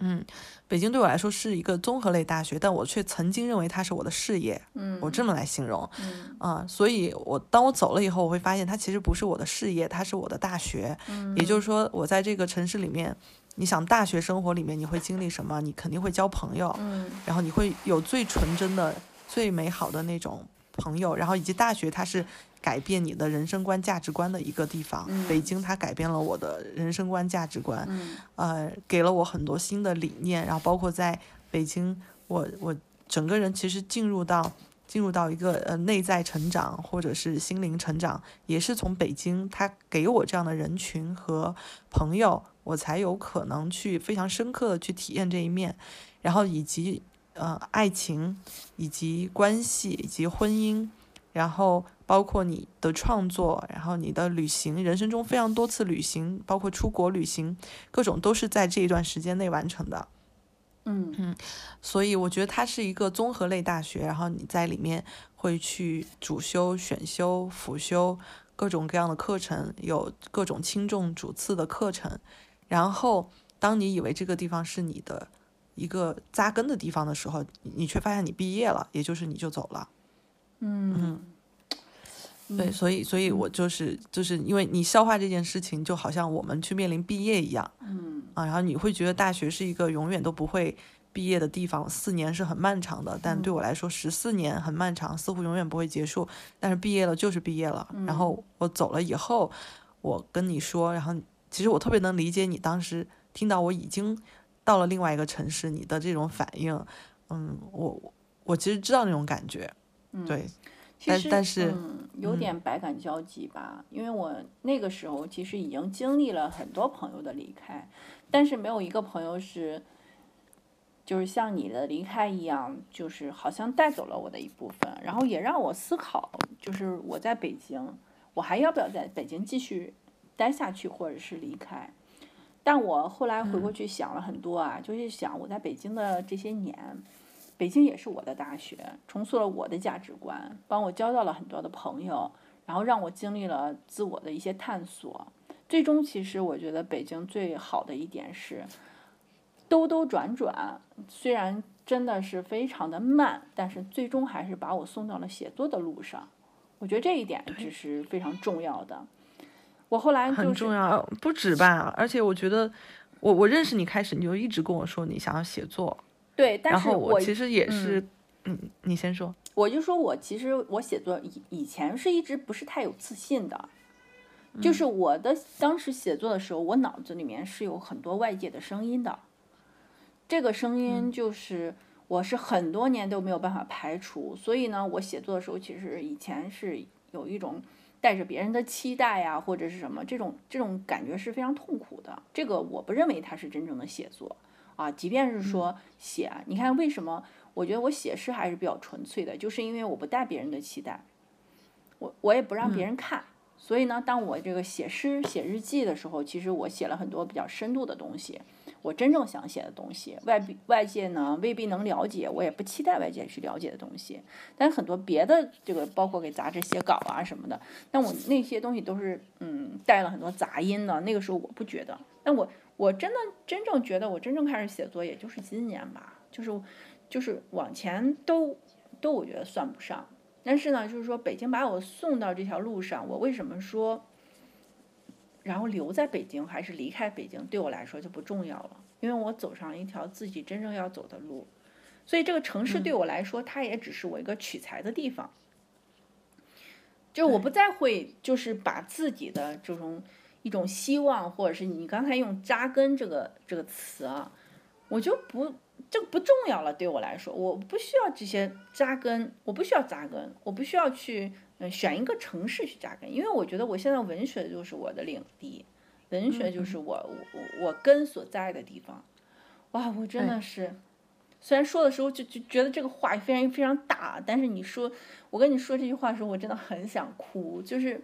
嗯，北京对我来说是一个综合类大学，但我却曾经认为它是我的事业，嗯，我这么来形容，嗯。啊，所以我当我走了以后，我会发现它其实不是我的事业，它是我的大学，嗯，也就是说，我在这个城市里面，你想大学生活里面你会经历什么？你肯定会交朋友，嗯，然后你会有最纯真的、最美好的那种朋友，然后以及大学它是。改变你的人生观、价值观的一个地方，北京它改变了我的人生观、价值观，呃，给了我很多新的理念。然后包括在北京，我我整个人其实进入到进入到一个呃内在成长或者是心灵成长，也是从北京它给我这样的人群和朋友，我才有可能去非常深刻的去体验这一面，然后以及呃爱情，以及关系，以及婚姻，然后。包括你的创作，然后你的旅行，人生中非常多次旅行，包括出国旅行，各种都是在这一段时间内完成的。嗯嗯，所以我觉得它是一个综合类大学，然后你在里面会去主修、选修、辅修各种各样的课程，有各种轻重主次的课程。然后，当你以为这个地方是你的一个扎根的地方的时候，你却发现你毕业了，也就是你就走了。嗯嗯。对，所以，所以我就是就是因为你消化这件事情，就好像我们去面临毕业一样，嗯啊，然后你会觉得大学是一个永远都不会毕业的地方，四年是很漫长的，但对我来说十四年很漫长，似乎永远不会结束。但是毕业了就是毕业了，然后我走了以后，我跟你说，然后其实我特别能理解你当时听到我已经到了另外一个城市，你的这种反应，嗯，我我其实知道那种感觉，对。其实，但是，嗯，有点百感交集吧。因为我那个时候其实已经经历了很多朋友的离开，但是没有一个朋友是，就是像你的离开一样，就是好像带走了我的一部分，然后也让我思考，就是我在北京，我还要不要在北京继续待下去，或者是离开？但我后来回过去想了很多啊，就是想我在北京的这些年。北京也是我的大学，重塑了我的价值观，帮我交到了很多的朋友，然后让我经历了自我的一些探索。最终，其实我觉得北京最好的一点是，兜兜转转，虽然真的是非常的慢，但是最终还是把我送到了写作的路上。我觉得这一点只是非常重要的。我后来很重要，不止吧？而且我觉得，我我认识你开始，你就一直跟我说你想要写作。对，但是我其实也是，嗯，你先说。我就说我其实我写作以以前是一直不是太有自信的，就是我的当时写作的时候，我脑子里面是有很多外界的声音的，这个声音就是我是很多年都没有办法排除，所以呢，我写作的时候其实以前是有一种带着别人的期待呀，或者是什么这种这种感觉是非常痛苦的，这个我不认为它是真正的写作。啊，即便是说写，你看为什么？我觉得我写诗还是比较纯粹的，就是因为我不带别人的期待，我我也不让别人看，所以呢，当我这个写诗、写日记的时候，其实我写了很多比较深度的东西，我真正想写的东西，外外界呢未必能了解，我也不期待外界去了解的东西。但很多别的这个，包括给杂志写稿啊什么的，但我那些东西都是嗯带了很多杂音的，那个时候我不觉得，但我。我真的真正觉得，我真正开始写作，也就是今年吧，就是，就是往前都都我觉得算不上。但是呢，就是说北京把我送到这条路上，我为什么说然后留在北京还是离开北京，对我来说就不重要了，因为我走上了一条自己真正要走的路，所以这个城市对我来说，它也只是我一个取材的地方。就是我不再会，就是把自己的这种一种希望，或者是你刚才用“扎根”这个这个词啊，我就不这个不重要了。对我来说，我不需要这些扎根，我不需要扎根，我不需要去嗯选一个城市去扎根，因为我觉得我现在文学就是我的领地，文学就是我我我根所在的地方。哇，我真的是。虽然说的时候就就觉得这个话非常非常大，但是你说我跟你说这句话的时候，我真的很想哭。就是，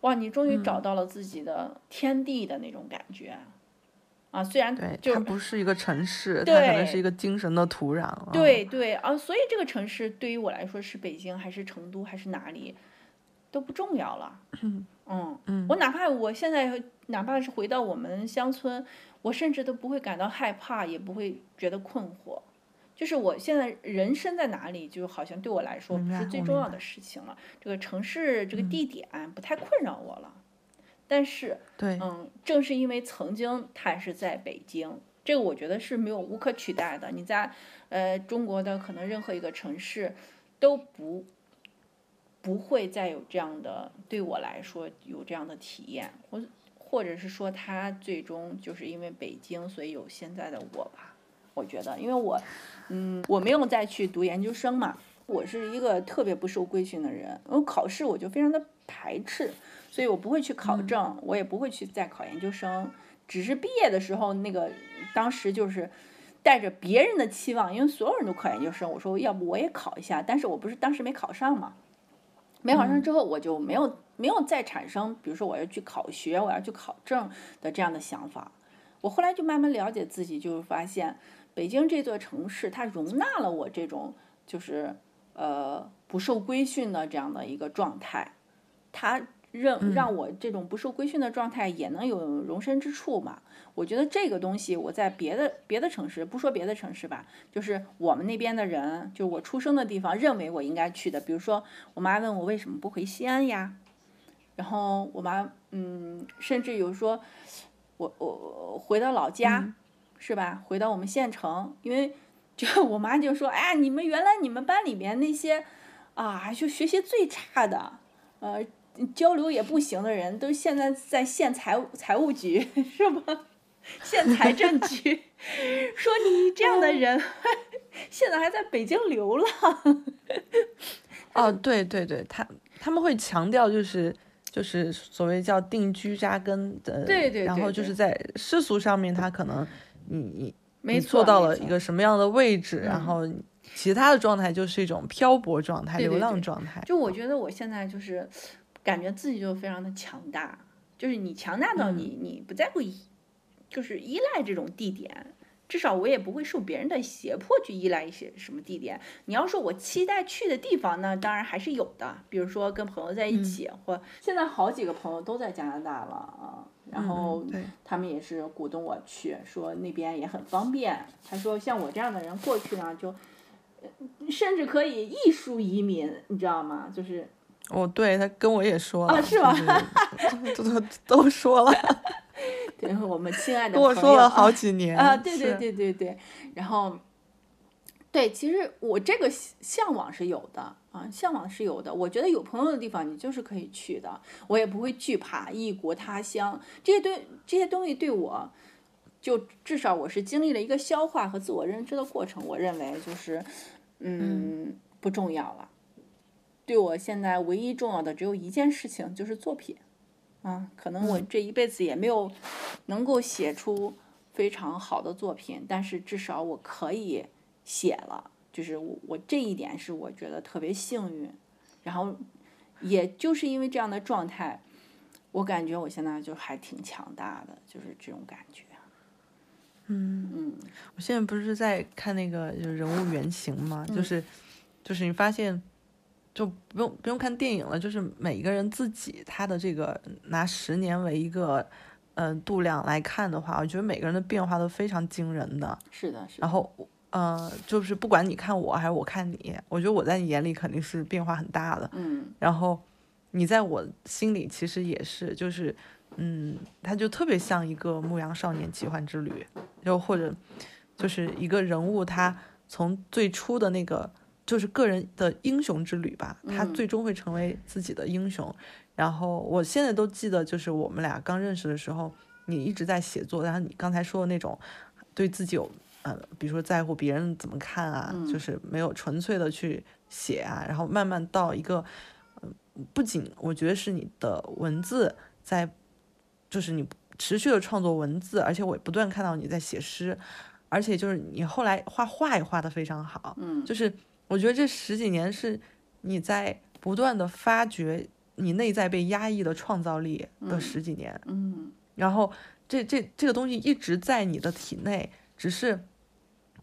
哇，你终于找到了自己的天地的那种感觉，啊，虽然对，它不是一个城市，它可能是一个精神的土壤。对对啊，所以这个城市对于我来说是北京还是成都还是哪里都不重要了。嗯嗯，我哪怕我现在哪怕是回到我们乡村，我甚至都不会感到害怕，也不会觉得困惑。就是我现在人生在哪里，就好像对我来说不是最重要的事情了。这个城市这个地点不太困扰我了。但是，对，嗯，正是因为曾经他是在北京，这个我觉得是没有无可取代的。你在呃中国的可能任何一个城市都不不会再有这样的对我来说有这样的体验，或或者是说他最终就是因为北京，所以有现在的我吧。我觉得，因为我，嗯，我没有再去读研究生嘛，我是一个特别不受规训的人，我考试我就非常的排斥，所以我不会去考证，我也不会去再考研究生，只是毕业的时候那个，当时就是带着别人的期望，因为所有人都考研究生，我说要不我也考一下，但是我不是当时没考上嘛，没考上之后我就没有没有再产生，比如说我要去考学，我要去考证的这样的想法，我后来就慢慢了解自己，就发现。北京这座城市，它容纳了我这种就是呃不受规训的这样的一个状态，它让让我这种不受规训的状态也能有容身之处嘛。我觉得这个东西我在别的别的城市，不说别的城市吧，就是我们那边的人，就我出生的地方，认为我应该去的。比如说，我妈问我为什么不回西安呀？然后我妈嗯，甚至有说，我我回到老家。是吧？回到我们县城，因为就 我妈就说：“哎呀，你们原来你们班里面那些啊，就学习最差的，呃，交流也不行的人，都现在在县财务财务局，是吧？县财政局，说你这样的人，现在还在北京流浪。哦，对对对，他他们会强调就是就是所谓叫定居扎根的，对对，然后就是在世俗上面，他可能。你你做到了一个什么样的位置，然后其他的状态就是一种漂泊状态、流浪状态。就我觉得我现在就是感觉自己就非常的强大，就是你强大到你你不在乎就是依赖这种地点。至少我也不会受别人的胁迫去依赖一些什么地点。你要说我期待去的地方，呢当然还是有的。比如说跟朋友在一起，或现在好几个朋友都在加拿大了啊，然后他们也是鼓动我去，说那边也很方便。他说像我这样的人过去呢，就甚至可以艺术移民，你知道吗？就是哦，对他跟我也说了，是吧？都都都说了。对，我们亲爱的跟我说了好几年啊，对对对对对，然后，对，其实我这个向往是有的啊，向往是有的。我觉得有朋友的地方，你就是可以去的，我也不会惧怕异国他乡这些对这些东西对我，就至少我是经历了一个消化和自我认知的过程。我认为就是，嗯，不重要了。对我现在唯一重要的只有一件事情，就是作品。啊，可能我这一辈子也没有能够写出非常好的作品，但是至少我可以写了，就是我我这一点是我觉得特别幸运。然后，也就是因为这样的状态，我感觉我现在就还挺强大的，就是这种感觉。嗯嗯，我现在不是在看那个就是人物原型嘛，就是就是你发现。就不用不用看电影了，就是每一个人自己他的这个拿十年为一个嗯度量来看的话，我觉得每个人的变化都非常惊人的。是的，是。然后呃，就是不管你看我还是我看你，我觉得我在你眼里肯定是变化很大的。嗯。然后你在我心里其实也是，就是嗯，他就特别像一个牧羊少年奇幻之旅，又或者就是一个人物，他从最初的那个就是个人的英雄之旅吧，他最终会成为自己的英雄。然后我现在都记得，就是我们俩刚认识的时候，你一直在写作，然后你刚才说的那种对自己有呃，比如说在乎别人怎么看啊，就是没有纯粹的去写啊，然后慢慢到一个，嗯，不仅我觉得是你的文字在。就是你持续的创作文字，而且我不断看到你在写诗，而且就是你后来画画也画得非常好，嗯，就是我觉得这十几年是你在不断的发掘你内在被压抑的创造力的十几年，嗯，然后这这这个东西一直在你的体内，只是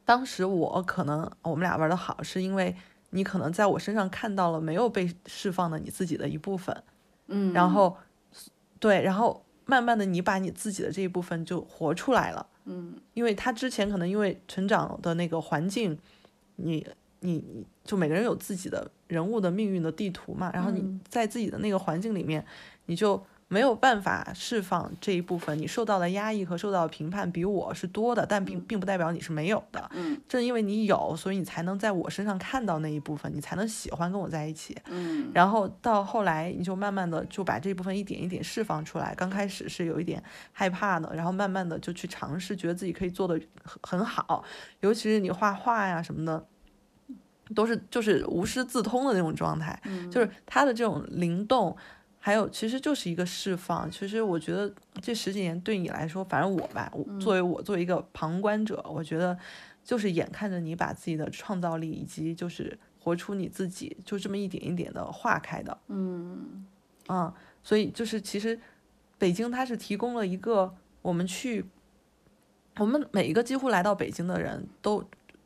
当时我可能我们俩玩的好，是因为你可能在我身上看到了没有被释放的你自己的一部分，嗯，然后对，然后。慢慢的，你把你自己的这一部分就活出来了，嗯，因为他之前可能因为成长的那个环境，你你你就每个人有自己的人物的命运的地图嘛，然后你在自己的那个环境里面，你就。没有办法释放这一部分，你受到的压抑和受到的评判比我是多的，但并并不代表你是没有的。嗯，正因为你有，所以你才能在我身上看到那一部分，你才能喜欢跟我在一起。嗯，然后到后来，你就慢慢的就把这部分一点一点释放出来。刚开始是有一点害怕的，然后慢慢的就去尝试，觉得自己可以做的很很好。尤其是你画画呀什么的，都是就是无师自通的那种状态，就是他的这种灵动。还有，其实就是一个释放。其实我觉得这十几年对你来说，反正我吧，我作为我作为一个旁观者，我觉得就是眼看着你把自己的创造力以及就是活出你自己，就这么一点一点的化开的。嗯，嗯，所以就是其实北京它是提供了一个我们去，我们每一个几乎来到北京的人都，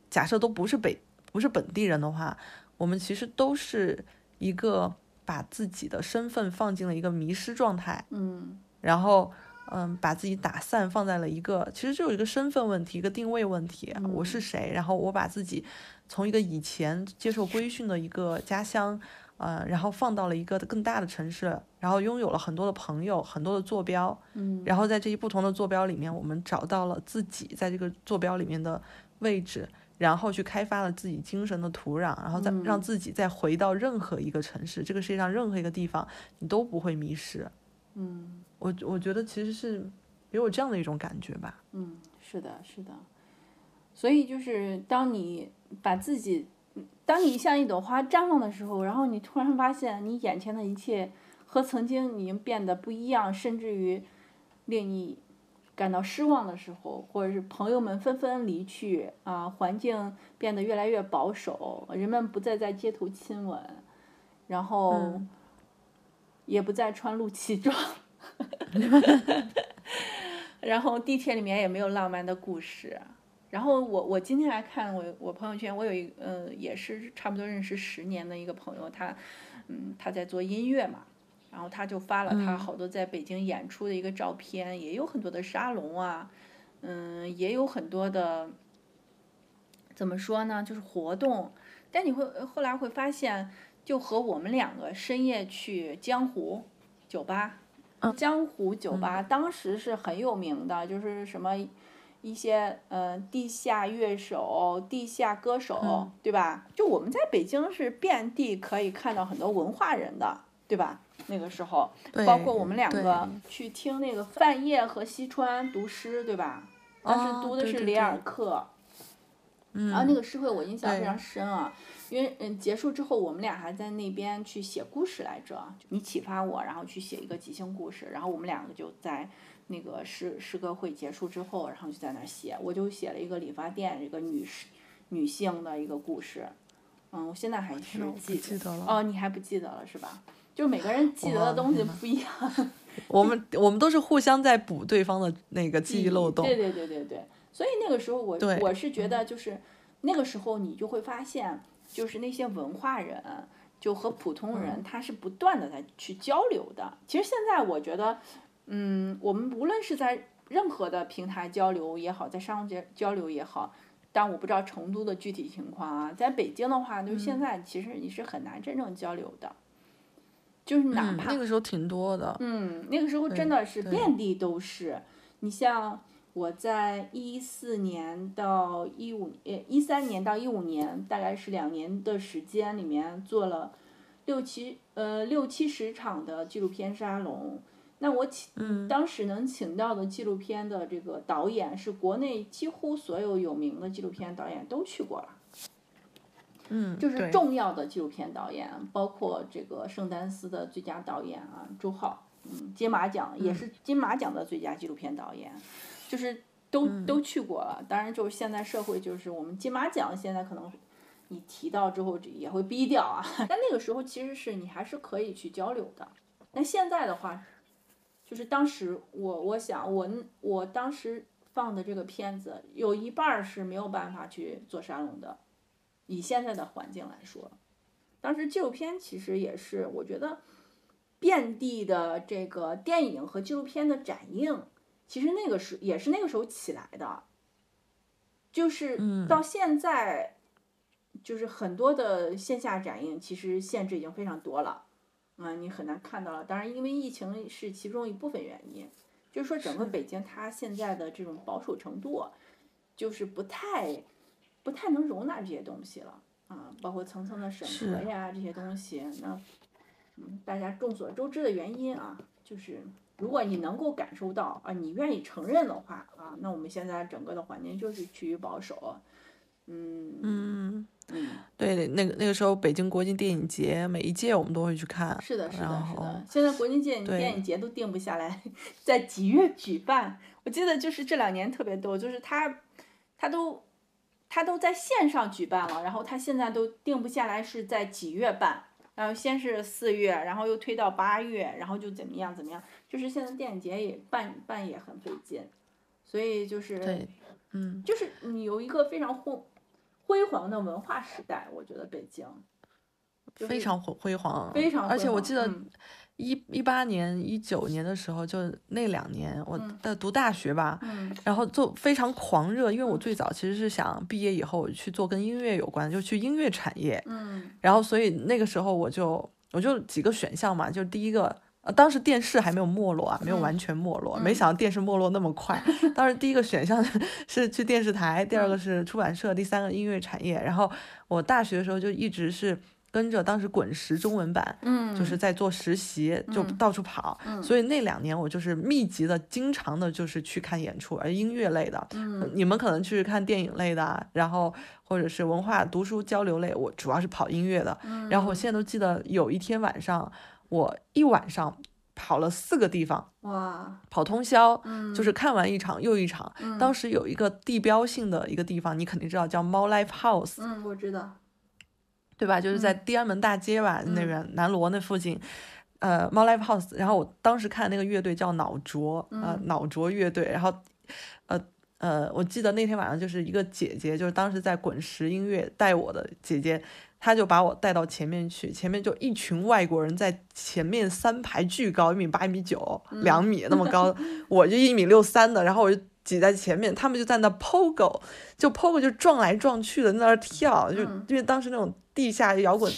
假设都不是北不是本地人的话，我们其实都是一个。把自己的身份放进了一个迷失状态，嗯，然后，嗯，把自己打散，放在了一个其实就有一个身份问题，一个定位问题，我是谁？然后我把自己从一个以前接受规训的一个家乡，呃，然后放到了一个更大的城市，然后拥有了很多的朋友，很多的坐标，嗯，然后在这些不同的坐标里面，我们找到了自己在这个坐标里面的位置。然后去开发了自己精神的土壤，然后再让自己再回到任何一个城市，这个世界上任何一个地方，你都不会迷失。嗯，我我觉得其实是给我这样的一种感觉吧。嗯，是的，是的。所以就是当你把自己，当你像一朵花绽放的时候，然后你突然发现你眼前的一切和曾经已经变得不一样，甚至于令你。感到失望的时候，或者是朋友们纷纷离去啊，环境变得越来越保守，人们不再在街头亲吻，然后也不再穿露脐装，然后地铁里面也没有浪漫的故事。然后我我今天来看我我朋友圈，我有一呃也是差不多认识十年的一个朋友，他嗯他在做音乐嘛。然后他就发了他好多在北京演出的一个照片，也有很多的沙龙啊，嗯，也有很多的，怎么说呢，就是活动。但你会后来会发现，就和我们两个深夜去江湖酒吧，江湖酒吧当时是很有名的，就是什么一些呃地下乐手、地下歌手，对吧？就我们在北京是遍地可以看到很多文化人的，对吧？那个时候，包括我们两个。去听那个范晔和西川读诗，对吧？当时读的是里尔克，然后那个诗会我印象非常深啊，因为嗯结束之后我们俩还在那边去写故事来着，你启发我，然后去写一个即兴故事，然后我们两个就在那个诗诗歌会结束之后，然后就在那儿写，我就写了一个理发店一个女士女性的一个故事，嗯，我现在还是记得了，哦，你还不记得了是吧？就每个人记得的东西不一样，我们我们都是互相在补对方的那个记忆漏洞。对对对对对，所以那个时候我我是觉得就是那个时候你就会发现，就是那些文化人就和普通人他是不断的在去交流的。其实现在我觉得，嗯，我们无论是在任何的平台交流也好，在商界交流也好，但我不知道成都的具体情况啊。在北京的话，就现在其实你是很难真正交流的。就是哪嗯，怕那个时候挺多的。嗯，那个时候真的是遍地都是。你像我在一四年到一五呃一三年到一五年，大概是两年的时间里面做了六七呃六七十场的纪录片沙龙。那我请、嗯当时能请到的纪录片的这个导演是国内几乎所有有名的纪录片导演都去过了。嗯，就是重要的纪录片导演，包括这个圣丹斯的最佳导演啊，周浩，嗯，金马奖也是金马奖的最佳纪录片导演，就是都、都去过了。当然，就是现在社会就是我们金马奖现在可能你提到之后也会逼掉啊，但那个时候其实是你还是可以去交流的。那现在的话，就是当时我我想我我当时放的这个片子有一半儿是没有办法去做沙龙的。以现在的环境来说，当时纪录片其实也是，我觉得遍地的这个电影和纪录片的展映，其实那个时也是那个时候起来的，就是到现在，就是很多的线下展映其实限制已经非常多了，啊、你很难看到了。当然，因为疫情是其中一部分原因，就是说整个北京它现在的这种保守程度，就是不太。不太能容纳这些东西了啊，包括层层的审核呀这些东西，那嗯，大家众所周知的原因啊，就是如果你能够感受到啊，你愿意承认的话啊，那我们现在整个的环境就是趋于保守，嗯嗯，嗯，对，那个那个时候北京国际电影节每一届我们都会去看。是的，是的，是的。现在国际电影电影节都定不下来，在几月举办？我记得就是这两年特别逗，就是他他都。他都在线上举办了，然后他现在都定不下来是在几月办，然后先是四月，然后又推到八月，然后就怎么样怎么样，就是现在电影节也办办也很费劲，所以就是对，嗯，就是你有一个非常辉辉煌的文化时代，我觉得北京。就是非常辉辉煌，非常而辉煌且我记得嗯一一八年、一九年的时候，就那两年我在读大学吧，嗯然后就非常狂热，因为我最早其实是想毕业以后我去做跟音乐有关，就去音乐产业，嗯然后所以那个时候我就我就几个选项嘛，就第一个。呃，当时电视还没有没落啊，没有嗯完全没落，嗯没想到电视没落那么快。当时第一个选项 是去电视台，第嗯二个是出版社，第三个音乐产业。然后我大学的时候就一直是跟着当时滚石中文版，嗯，就是在做实习，就嗯到处跑。嗯所以那两年我就是密集的、经常的，就是去看演出，而音乐类的。嗯你们可能去看电影类的啊，然后或者是文化读书交流类，我主要是跑音乐的。嗯然后我现在都记得有一天晚上，我一晚上跑了四个地方，哇，跑通宵，嗯就是看完一场又一场。嗯当时有一个地标性的一个地方，你肯定知道，叫猫 Live House，、嗯，我知道，对吧？就是在嗯地安门大街吧，那嗯边南锣那附近。呃，猫 Live House，然后我当时看那个乐队叫脑浊，呃，嗯脑浊乐队，然后，呃呃，我记得那天晚上就是一个姐姐，就是当时在滚石音乐带我的姐姐，她就把我带到前面去，前面就一群外国人在前面三排巨高，一米八、一米九、两米那么高，我就一米六三的，然后我就挤在前面，他们就在那 pogo，就 pogo 就撞来撞去的在那儿跳，就嗯因为当时那种地下摇滚。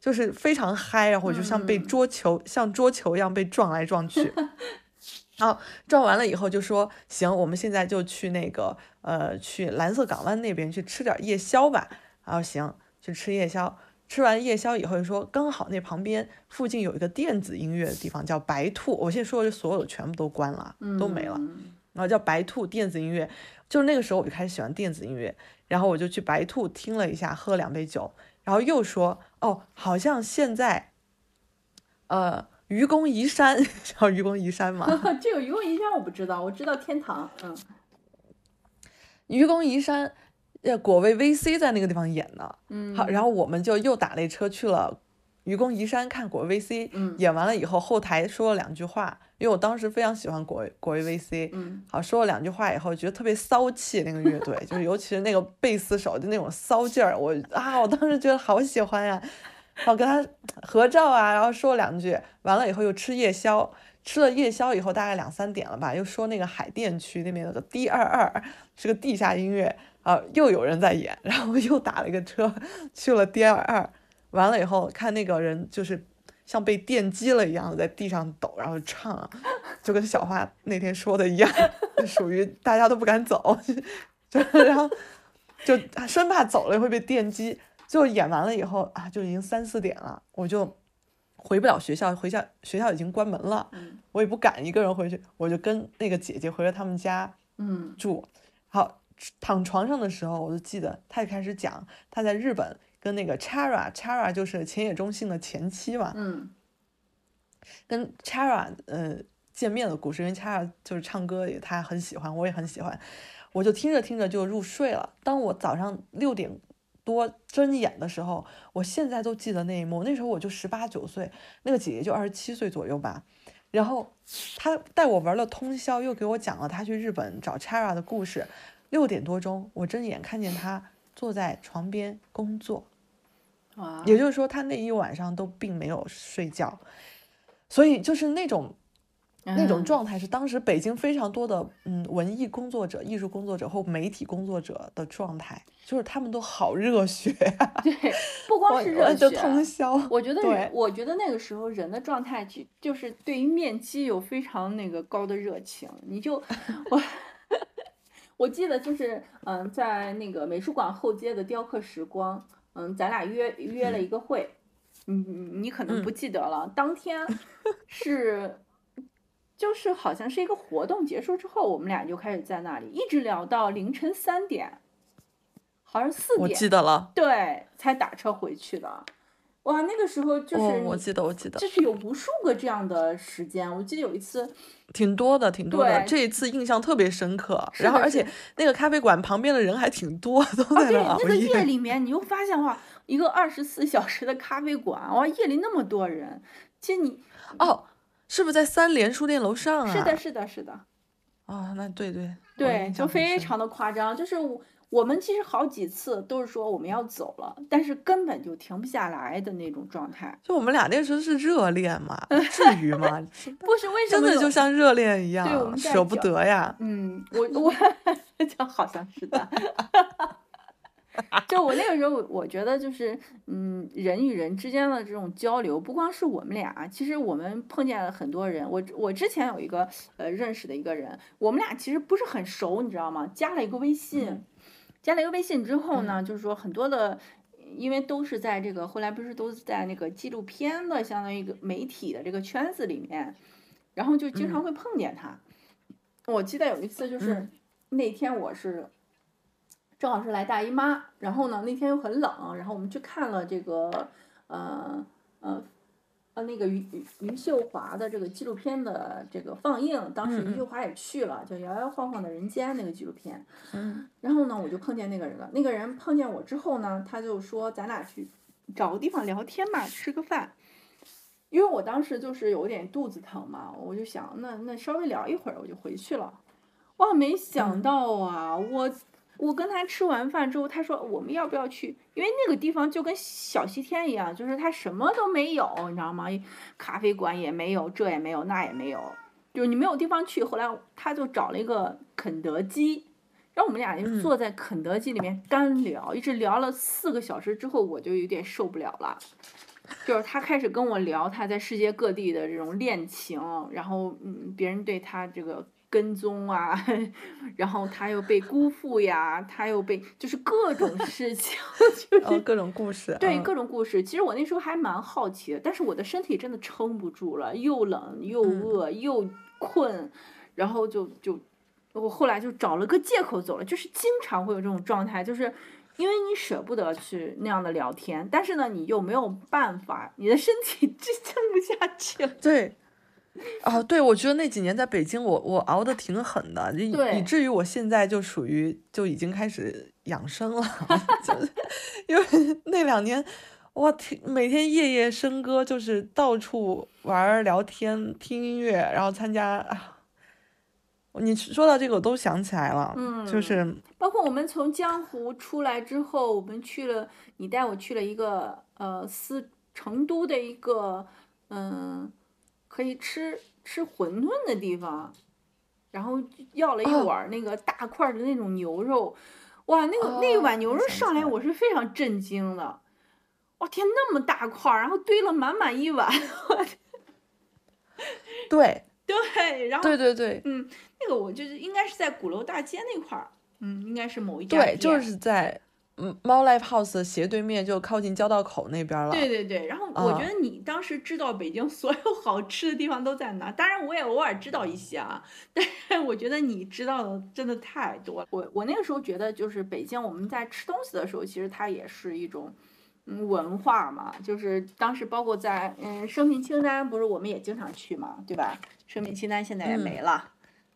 就是非常嗨，然后我就像被嗯桌球、像桌球一样被撞来撞去，然后撞完了以后就说行，我们现在就去那个呃去蓝色港湾那边去吃点夜宵吧。然后行，去吃夜宵。吃完夜宵以后就说刚好那旁边附近有一个电子音乐的地方叫白兔，我现在说的所有全部都关了，都没了。嗯然后叫白兔电子音乐，就是那个时候我就开始喜欢电子音乐，然后我就去白兔听了一下，喝了两杯酒，然后又说哦，好像现在，呃，愚公移山，知道愚公移山吗？这个愚公移山我不知道，我知道天堂，嗯。愚公移山，呃，果味 VC 在那个地方演的，嗯，好，然后我们就又打了一车去了愚公移山看果味 VC，嗯。演完了以后后台说了两句话，因为我当时非常喜欢果味果味 VC，嗯。好，说了两句话以后，觉得特别骚气，那个乐队，就是尤其是那个贝斯手的那种骚劲儿，我啊，我当时觉得好喜欢呀，然后跟他合照啊，然后说了两句，完了以后又吃夜宵，吃了夜宵以后大概两三点了吧，又说那个海淀区那边有个 D 二二是个地下音乐啊，又有人在演，然后又打了一个车去了 D 二二，完了以后看那个人就是像被电击了一样在地上抖，然后唱，就跟小花那天说的一样，属于大家都不敢走，就然后就生怕走了会被电击。最后演完了以后啊，就已经三四点了，我就回不了学校，回校学校已经关门了，我也不敢一个人回去，我就跟那个姐姐回了他们家，嗯，住。好，躺床上的时候，我就记得他就开始讲他在日本跟那个 Chara，Chara 就是浅野忠信的前妻嘛，嗯，跟 Chara 呃见面的故事，因为 Chara 就是唱歌也他很喜欢，我也很喜欢，我就听着听着就入睡了。当我早上六点。多睁眼的时候，我现在都记得那一幕。那时候我就十八九岁，那个姐姐就二十七岁左右吧。然后她带我玩了通宵，又给我讲了她去日本找 Chara 的故事。六点多钟，我睁眼看见她坐在床边工作，也就是说，他那一晚上都并没有睡觉。所以就是那种。那种状态是当时北京非常多的嗯文艺工作者、艺术工作者或媒体工作者的状态，就是他们都好热血呀。对，不光是热血，通宵。我觉得，我觉得那个时候人的状态就就是对于面基有非常那个高的热情。你就 我我记得就是嗯，在那个美术馆后街的雕刻时光，嗯，咱俩约约了一个会，你你可能不记得了，当天 是。就是好像是一个活动结束之后，我们俩就开始在那里一直聊到凌晨三点，好像四点，我记得了，对，才打车回去的。哇，那个时候就是，我记得，我记得，就是有无数个这样的时间。我记得有一次，挺多的，挺多的。这一次印象特别深刻。然后，而且那个咖啡馆旁边的人还挺多，都在那那个夜里面，你又发现哇，一个二十四小时的咖啡馆，哇，夜里那么多人。其实你，哦。是不是在三联书店楼上啊？是的，是的，是的。啊，那对对对，就非常的夸张。就是我们其实好几次都是说我们要走了，但是根本就停不下来的那种状态。就我们俩那时候是热恋嘛？至于吗？不是，为什么？真的就像热恋一样，舍不得呀。嗯，我我 就好像是的。就我那个时候，我觉得就是，嗯，人与人之间的这种交流，不光是我们俩，其实我们碰见了很多人。我我之前有一个呃认识的一个人，我们俩其实不是很熟，你知道吗？加了一个微信，加了一个微信之后呢，就是说很多的，因为都是在这个后来不是都在那个纪录片的相当于一个媒体的这个圈子里面，然后就经常会碰见他。我记得有一次就是那天我是。正好是来大姨妈，然后呢，那天又很冷，然后我们去看了这个，呃，呃，呃，那个余余秀华的这个纪录片的这个放映，当时余秀华也去了，叫《摇摇晃晃的人间》那个纪录片。嗯。然后呢，我就碰见那个人了。那个人碰见我之后呢，他就说：“咱俩去找个地方聊天嘛，吃个饭。”因为我当时就是有点肚子疼嘛，我就想，那那稍微聊一会儿，我就回去了。哇，没想到啊，我。我跟他吃完饭之后，他说我们要不要去？因为那个地方就跟小西天一样，就是他什么都没有，你知道吗？咖啡馆也没有，这也没有，那也没有，就是你没有地方去。后来他就找了一个肯德基，然后我们俩就坐在肯德基里面干聊，一直聊了四个小时之后，我就有点受不了了，就是他开始跟我聊他在世界各地的这种恋情，然后嗯，别人对他这个。跟踪啊，然后他又被辜负呀，他又被就是各种事情，就是各种故事，对各种故事。其实我那时候还蛮好奇的，但是我的身体真的撑不住了，又冷又饿又困，然后就就我后来就找了个借口走了。就是经常会有这种状态，就是因为你舍不得去那样的聊天，但是呢，你又没有办法，你的身体 支撑不下去了。对。啊，对，我觉得那几年在北京，我我熬的挺狠的，以以至于我现在就属于就已经开始养生了，就因为 那两年，哇，听，每天夜夜笙歌，就是到处玩聊天、听音乐，然后参加啊。你说到这个，我都想起来了，嗯，就是包括我们从江湖出来之后，我们去了，你带我去了一个呃，四成都的一个嗯。可以吃吃馄饨的地方，然后要了一碗那个大块的那种牛肉，哇，那个那一碗牛肉上来，我是非常震惊的。哇天，那么大块，然后堆了满满一碗，对。对，然后对对对。嗯，那个我就是应该是在鼓楼大街那块儿，嗯，应该是某一家对，就是在嗯猫 live house 的斜对面，就靠近交道口那边了。对对对，然后我觉啊得你当时知道北京所有好吃的地方都在哪儿，当然我也偶尔知道一些啊，但是我觉得你知道的真的太多了。我我那个时候觉得，就是北京我们在吃东西的时候，其实它也是一种。嗯，文化嘛，就是当时包括在嗯生命清单，不是我们也经常去嘛，对吧？生命清单现在也嗯没了，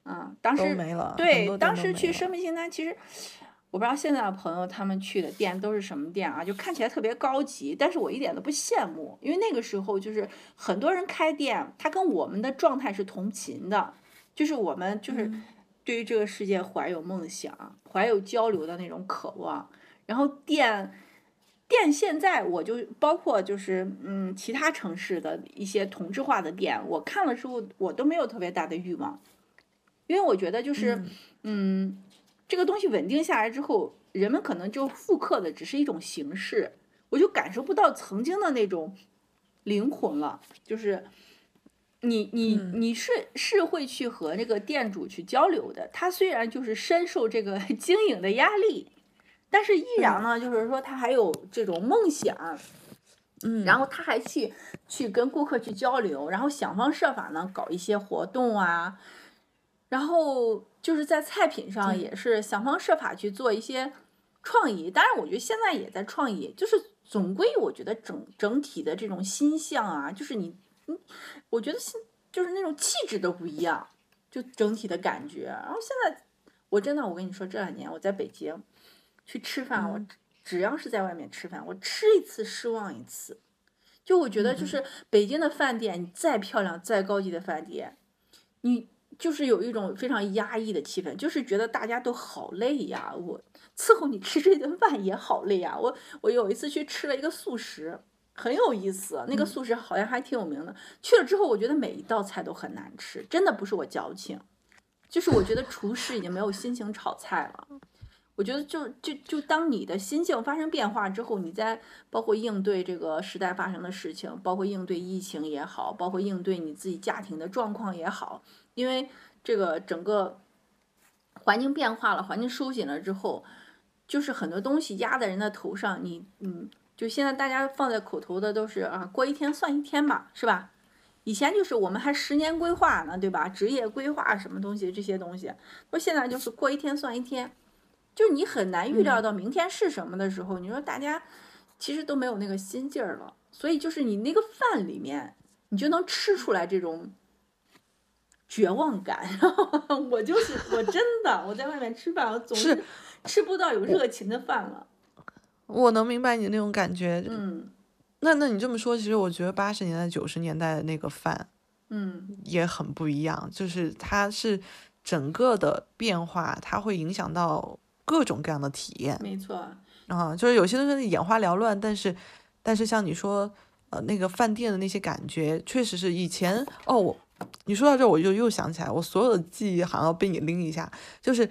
嗯，当时都没了对，当时去生命清单其实我不知道现在的朋友他们去的店都是什么店啊，就看起来特别高级，但是我一点都不羡慕，因为那个时候就是很多人开店，他跟我们的状态是同频的，就是我们就是嗯。对于这个世界怀有梦想，怀有交流的那种渴望，然后店。店现在我就包括就是嗯其他城市的一些同质化的店，我看了之后我都没有特别大的欲望，因为我觉得就是嗯。嗯这个东西稳定下来之后，人们可能就复刻的只是一种形式，我就感受不到曾经的那种灵魂了，就是。你你嗯你是是会去和那个店主去交流的，他虽然就是深受这个 经营的压力，但是依然呢，就是说他还有这种梦想，嗯，然后他还去去跟顾客去交流，然后想方设法呢搞一些活动啊，然后就是在菜品上也是想方设法去做一些创意。当然，我觉得现在也在创意，就是总归我觉得整整体的这种心象啊，就是你，嗯，我觉得心就是那种气质都不一样，就整体的感觉。然后现在我真的，我跟你说，这两年我在北京去吃饭，我嗯只要是在外面吃饭，我吃一次失望一次。就我觉得，嗯就是北京的饭店，你再漂亮、再高级的饭店，你就是有一种非常压抑的气氛，就是觉得大家都好累呀。我伺候你吃这顿饭也好累呀。我我有一次去吃了一个素食，很有意思，那个嗯素食好像还挺有名的。去了之后，我觉得每一道菜都很难吃，真的不是我矫情，就是我觉得厨师已经没有心情炒菜了。我觉得就就就当你的心境发生变化之后，你在包括应对这个时代发生的事情，包括应对疫情也好，包括应对你自己家庭的状况也好，因为这个整个环境变化了，环境收紧了之后，就是很多东西压在人的头上，你嗯，就现在大家放在口头的都是啊，过一天算一天吧，是吧？以前就是我们还十年规划呢，对吧？职业规划什么东西这些东西，说现在就是过一天算一天，就是你很难预料到明天是什么的时候，你说大家其实都没有那个心劲儿了，所以就是你那个饭里面，你就能吃出来这种绝望感。我就是我真的我在外面吃饭，我总是吃不到有热情的饭了。我能明白你那种感觉。嗯那那你这么说，其实我觉得八十年代、九十年代的那个饭嗯也很不一样，就是它是整个的变化，它会影响到各种各样的体验没错。啊。就是有些东西眼花缭乱，但是但是像你说，呃，那个饭店的那些感觉，确实是以前哦，我你说到这儿，我就又想起来，我所有的记忆好像要被你拎一下，就是。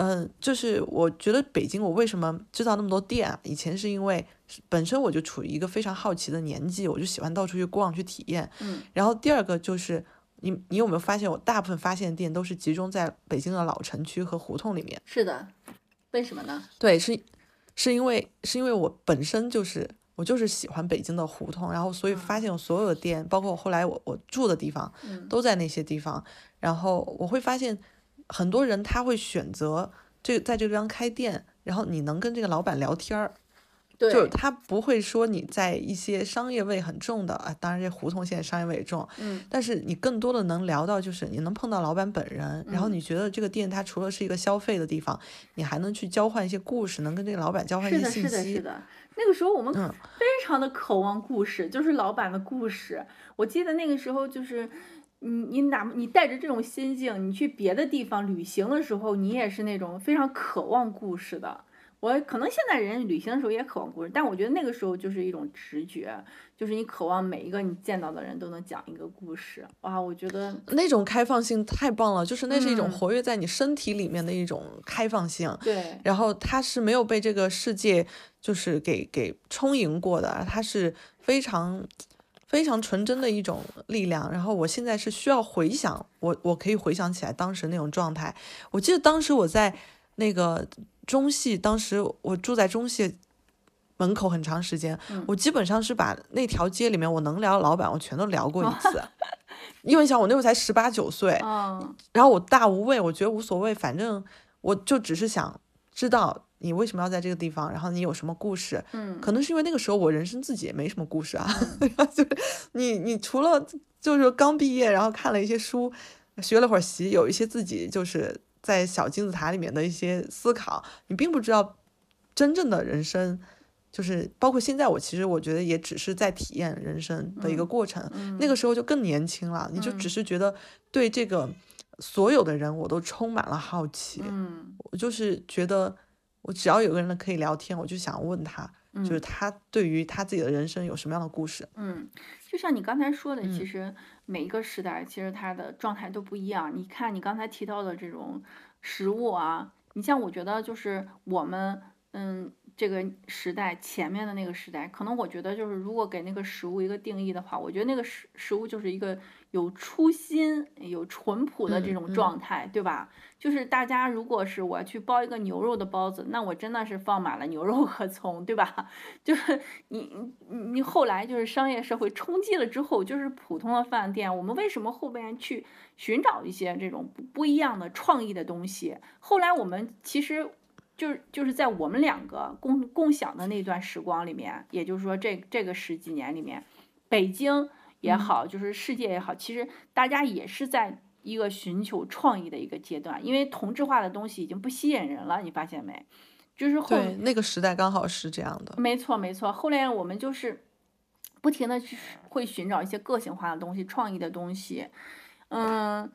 嗯，就是我觉得北京，我为什么知道那么多店啊？以前是因为本身我就处于一个非常好奇的年纪，我就喜欢到处去逛去体验。嗯然后第二个就是你你有没有发现，我大部分发现的店都是集中在北京的老城区和胡同里面。是的，为什么呢？对，是是因为是因为我本身就是我就是喜欢北京的胡同，然后所以发现我所有的店，包括我后来我我住的地方，嗯都在那些地方。然后我会发现很多人他会选择这在这个地方开店，然后你能跟这个老板聊天儿，对，就是他不会说你在一些商业味很重的啊，当然这胡同现在商业味也重，嗯但是你更多的能聊到就是你能碰到老板本人，然后嗯你觉得这个店它除了是一个消费的地方，你还能去交换一些故事，能跟这个老板交换一，些信是的，是息。的。那个时候我们嗯非常的渴望故事，就是老板的故事。我记得那个时候就是。你你哪你带着这种心境，你去别的地方旅行的时候，你也是那种非常渴望故事的。我可能现在人旅行的时候也渴望故事，但我觉得那个时候就是一种直觉，就是你渴望每一个你见到的人都能讲一个故事。哇，我觉得那种开放性太棒了，就是那是一种嗯活跃在你身体里面的一种开放性。对，然后它是没有被这个世界就是给给充盈过的，它是非常非常纯真的一种力量。然后我现在是需要回想，我我可以回想起来当时那种状态。我记得当时我在那个中戏，当时我住在中戏门口很长时间，嗯我基本上是把那条街里面我能聊的老板我全都聊过一次。因为你想我那时候才十八九岁，嗯然后我大无畏，我觉得无所谓，反正我就只是想知道你为什么要在这个地方，然后你有什么故事。嗯，可能是因为那个时候我人生自己也没什么故事啊，就是你你除了就是刚毕业，然后看了一些书，学了会儿习，有一些自己就是在小金字塔里面的一些思考，你并不知道真正的人生。就是包括现在，我其实我觉得也只是在体验人生的一个嗯过程。嗯那个时候就更年轻了，你就只嗯是觉得对这个所有的人我都充满了好奇，嗯我就是觉得我只要有个人可以聊天，我就想问他，就是嗯他对于他自己的人生有什么样的故事。嗯，就像你刚才说的，其嗯实每一个时代其实他的状态都不一样。你看你刚才提到的这种食物啊，你像我觉得就是我们嗯这个时代前面的那个时代，可能我觉得就是如果给那个食物一个定义的话，我觉得那个食食物就是一个有初心、有淳朴的这种嗯嗯状态，对吧？就是大家如果是我要去包一个牛肉的包子，那我真的是放满了牛肉和葱，对吧？就是你你你后来就是商业社会冲击了之后，就是普通的饭店，我们为什么后边去寻找一些这种不不一样的创意的东西？后来我们其实就是就是在我们两个共共享的那段时光里面，也就是说这这个十几年里面，北京也好，就是世界也好，其实大家也是在一个寻求创意的一个阶段，因为同质化的东西已经不吸引人了，你发现没？就是后对，那个时代刚好是这样的。没错，没错。后来我们就是不停的去会寻找一些个性化的东西、创意的东西，嗯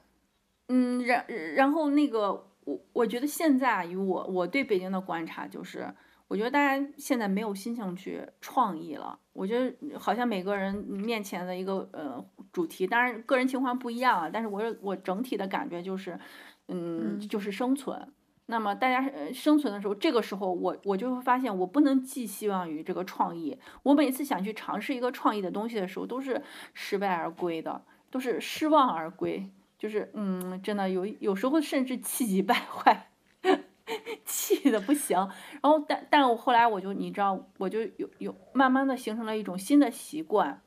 嗯，然然后那个我我觉得现在以我我对北京的观察就是，我觉得大家现在没有心情去创意了。我觉得好像每个人面前的一个呃主题，当然个人情况不一样啊，但是我我整体的感觉就是，嗯，嗯就是生存。那么大家呃生存的时候，这个时候我我就会发现，我不能寄希望于这个创意。我每次想去尝试一个创意的东西的时候，都是失败而归的，都是失望而归。就是嗯，真的有有时候甚至气急败坏，气的不行。然后但但我后来我就你知道，我就有有慢慢的形成了一种新的习惯，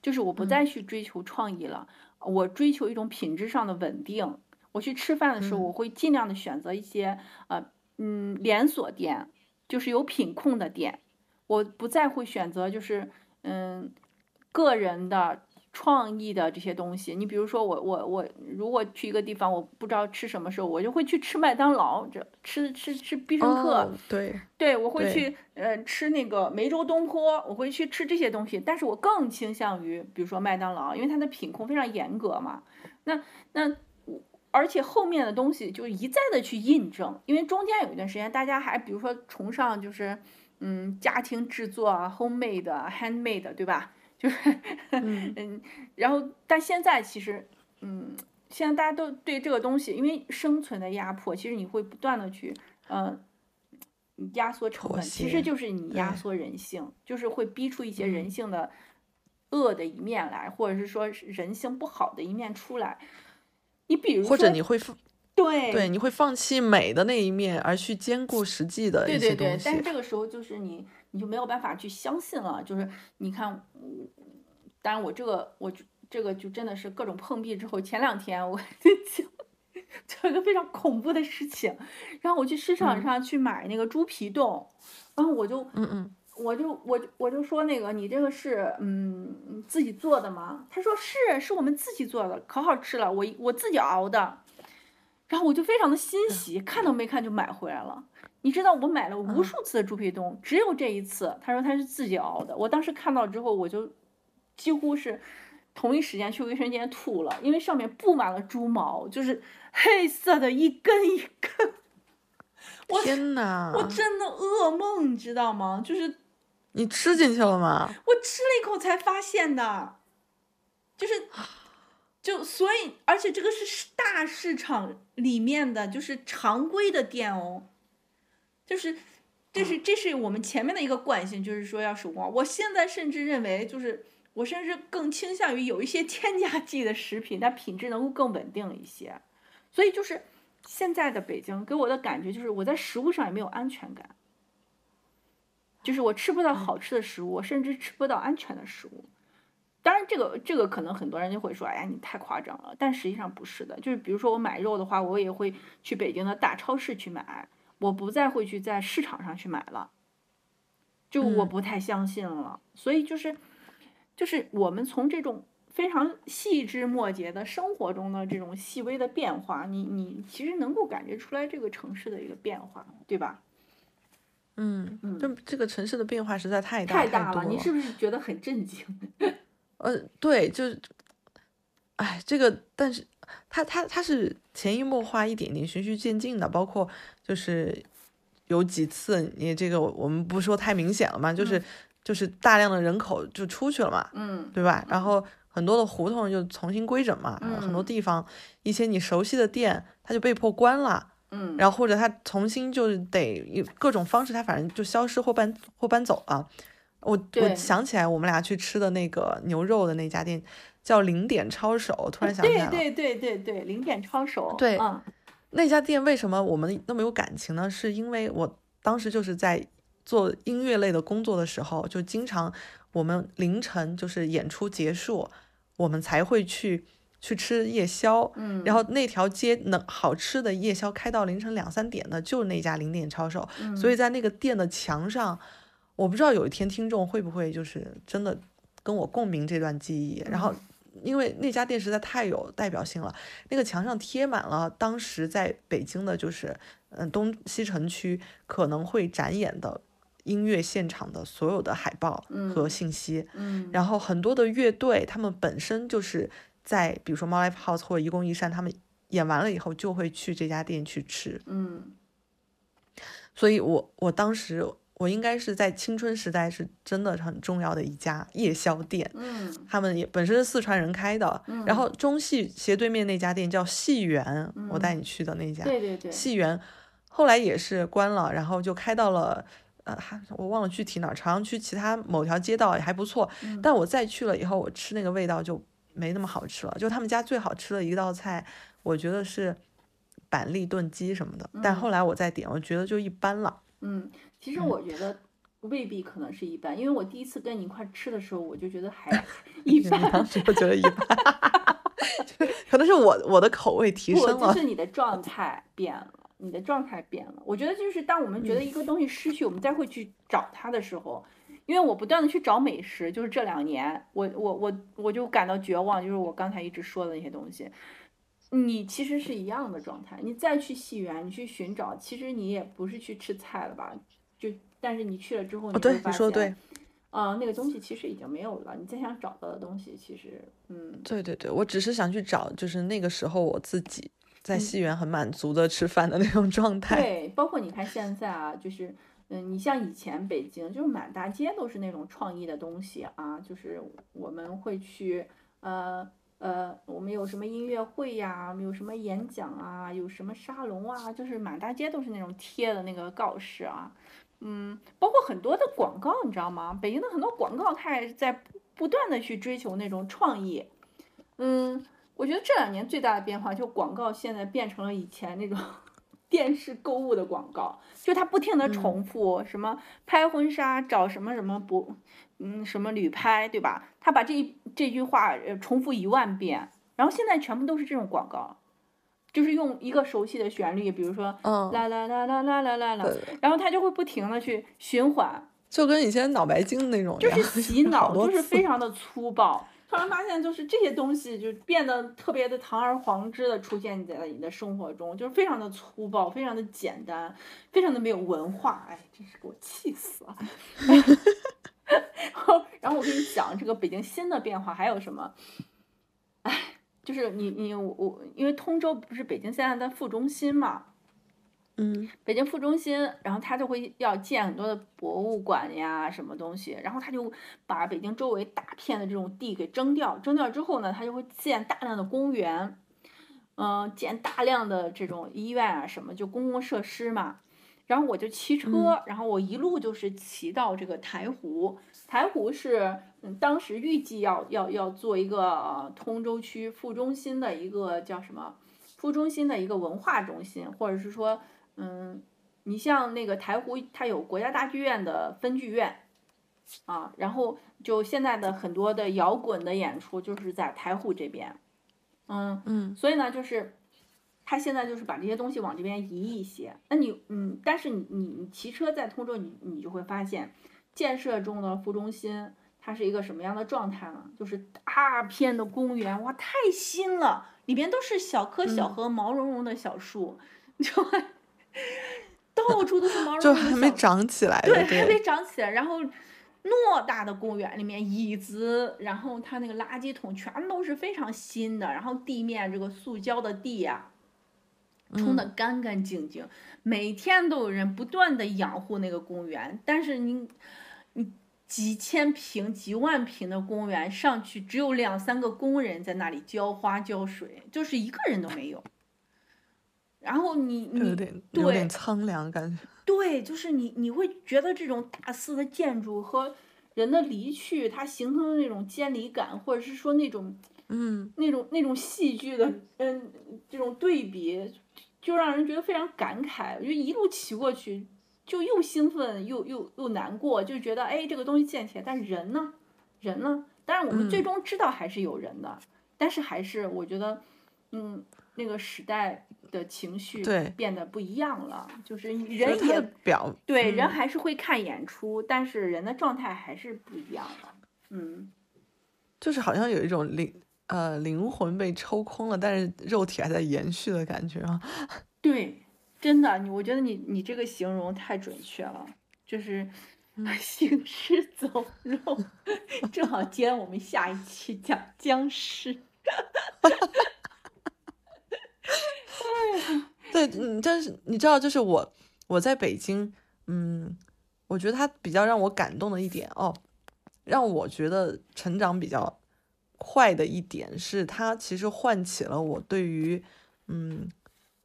就是我不再去追求创意了，我追求一种品质上的稳定。我去吃饭的时候，嗯我会尽量的选择一些呃嗯连锁店，就是有品控的店，我不再会选择就是嗯个人的创意的这些东西。你比如说我我我如果去一个地方，我不知道吃什么时候，我就会去吃麦当劳，这吃吃吃必胜客。哦，对，对，我会去呃吃那个梅州东坡，我会去吃这些东西，但是我更倾向于比如说麦当劳，因为它的品控非常严格嘛。那那而且后面的东西就一再的去印证，因为中间有一段时间大家还比如说崇尚就是嗯家庭制作啊，homemade 啊 handmade 对吧？就是 嗯嗯，然后但现在其实嗯。现在大家都对这个东西，因为生存的压迫，其实你会不断的去，呃，压缩成妥本，其实就是你压缩人性，就是会逼出一些嗯人性的恶的一面来，或者是说人性不好的一面出来。你比如说，或者你会放对对，你会放弃美的那一面，而去兼顾实际的对对对，一些东西。但是这个时候就是你，你就没有办法去相信了。就是你看，嗯当然我这个我这个就真的是各种碰壁之后，前两天我 就做一个非常恐怖的事情，然后我去市场嗯上去买那个猪皮冻，然后我就嗯嗯，我就我我就说那个你这个是嗯自己做的吗？他说是，是我们自己做的，可好吃了，我我自己熬的。然后我就非常的欣喜，看都没看就买回来了。你知道我买了无嗯数次的猪皮冻，只有这一次，他说他是自己熬的。我当时看到之后，我就几乎是同一时间去卫生间吐了，因为上面布满了猪毛，就是 黑色的一根一根。我天哪！我真的噩梦，你知道吗？就是你吃进去了吗？我吃了一口才发现的，就是就所以，而且这个是大市场里面的，就是常规的店哦，就是这是这是我们前面的一个惯性，就是说要手工。我现在甚至认为，就是我甚至更倾向于有一些添加剂的食品，它品质能够更稳定一些。所以就是现在的北京给我的感觉就是我在食物上也没有安全感，就是我吃不到好吃的食物，我甚至吃不到安全的食物。当然，这个这个可能很多人就会说，哎呀，你太夸张了。但实际上不是的，就是比如说我买肉的话，我也会去北京的大超市去买，我不再会去在市场上去买了，就我不太相信了。所以就是就是我们从这种非常细枝末节的生活中的这种细微的变化，你你其实能够感觉出来这个城市的一个变化，对吧？嗯，就这个城市的变化实在太大太大了，你是不是觉得很震惊？呃，对，就是，哎，这个，但是它它它是潜移默化，一点点循序渐进的，包括就是有几次，你这个我们不说太明显了嘛，就是就是大量的人口就出去了嘛，嗯，对吧？然后很多的胡同就重新规整嘛，很多地方一些你熟悉的店，它就被迫关了，嗯，然后或者它重新就得有各种方式，它反正就消失或搬或搬走了。我我想起来，我们俩去吃的那个牛肉的那家店叫零点抄手，突然想起来了。对对对对对，零点抄手。对，那家店为什么我们那么有感情呢？是因为我当时就是在做音乐类的工作的时候，就经常我们凌晨就是演出结束，我们才会去去吃夜宵。嗯。然后那条街能好吃的夜宵开到凌晨两三点的，就是那家零点抄手。嗯。所以在那个店的墙上。我不知道有一天听众会不会就是真的跟我共鸣这段记忆，然后因为那家店实在太有代表性了，那个墙上贴满了当时在北京的，就是嗯东西城区可能会展演的音乐现场的所有的海报和信息，嗯，然后很多的乐队他们本身就是在比如说猫 life house 或者一公一善，他们演完了以后就会去这家店去吃，嗯，所以我我当时。我应该是在青春时代是真的很重要的一家夜宵店，嗯，他们也本身是四川人开的，嗯，然后中戏斜对面那家店叫戏园，我带你去的那家，对对对，戏园，后来也是关了，然后就开到了，呃，我忘了具体哪儿，朝阳区其他某条街道也还不错，但我再去了以后，我吃那个味道就没那么好吃了，就他们家最好吃的一道菜，我觉得是板栗炖鸡什么的，但后来我再点，我觉得就一般了，嗯。其实我觉得未必可能是一般，因为我第一次跟你一块吃的时候，我就觉得还 一般。当时我觉得一般，可能是我我的口味提升了。就是你的状态变了，你的状态变了。我觉得就是当我们觉得一个东西失去，我们再会去找它的时候，因为我不断的去找美食，就是这两年，我我我我就感到绝望，就是我刚才一直说的那些东西，你其实是一样的状态。你再去戏园，你去寻找，其实你也不是去吃菜了吧？就但是你去了之后，你会发现，啊，那个东西其实已经没有了。你再想找到的东西，其实，嗯，对对对，我只是想去找，就是那个时候我自己在戏园很满足的吃饭的那种状态。对，包括你看现在啊，就是嗯，你像以前北京，就是满大街都是那种创意的东西啊，就是我们会去，呃呃，我们有什么音乐会呀，我们有什么演讲啊，有什么沙龙啊，就是满大街都是那种贴的那个告示啊。嗯，包括很多的广告，你知道吗？北京的很多广告，它也是在不断的去追求那种创意。嗯，我觉得这两年最大的变化，就广告现在变成了以前那种 电视购物的广告，就它不停的重复，什么拍婚纱找什么什么不，嗯，什么旅拍，对吧？他把这这句话重复一万遍，然后现在全部都是这种广告。就是用一个熟悉的旋律，比如说啦啦啦啦啦啦啦啦，然后它就会不停的去循环，就跟以前脑白金那种，就是 洗脑，就是非常的粗暴。突然发现，就是这些东西就变得特别的堂而皇之的出现在了你的生活中，就是非常的粗暴，非常的简单，非常的没有文化。哎，真是给我气死了。然后我跟你讲，这个北京新的变化还有什么？哎。就是你你我，因为通州不是北京现在的副中心嘛，嗯北京副中心，然后他就会要建很多的博物馆呀，什么东西，然后他就把北京周围大片的这种地给征掉，征掉之后呢，他就会建大量的公园，嗯、建大量的这种医院啊什么，就公共设施嘛。然后我就骑车，嗯然后我一路就是骑到这个台湖，台湖是嗯当时预计要要要做一个、呃、通州区副中心的一个叫什么副中心的一个文化中心，或者是说嗯，你像那个台湖，它有国家大剧院的分剧院啊，然后就现在的很多的摇滚的演出就是在台湖这边，嗯，嗯所以呢，就是他现在就是把这些东西往这边移一些。那你，嗯，但是你你你骑车在通州，你你就会发现，建设中的副中心它是一个什么样的状态呢？就是大片的公园，哇，太新了，里边都是小棵小嗯棵、毛茸茸的小树，就会到处都是毛茸茸的小还没长起来对，的，还没长起来。然后偌大的公园里面，椅子，然后它那个垃圾桶全都是非常新的，然后地面这个塑胶的地呀、冲得干干净净，每天都有人不断的养护那个公园。但是你，你几千平、几万平的公园上去，只有两三个工人在那里浇花浇水，就是一个人都没有。然后你你就有点苍凉感觉。对，就是你你会觉得这种大肆的建筑和人的离去，它形成的那种监离感，或者是说那种嗯，那种那种戏剧的嗯这种对比，就让人觉得非常感慨。我就一路骑过去，就又兴奋又又又难过，就觉得哎这个东西建起来，但人呢，人呢？当然我们最嗯终知道还是有人的，但是还是我觉得，嗯，那个时代的情绪对变得不一样了，就是人也表对，人嗯还是会看演出，但是人的状态还是不一样的。嗯，就是好像有一种灵呃灵魂被抽空了，但是肉体还在延续的感觉啊。对，真的，你我觉得你你这个形容太准确了，就是嗯 行尸走肉，正好接我们下一期讲僵尸。对，你，但是你知道，就是我我在北京，嗯，我觉得他比较让我感动的一点哦，让我觉得成长比较快的一点是，他其实唤起了我对于嗯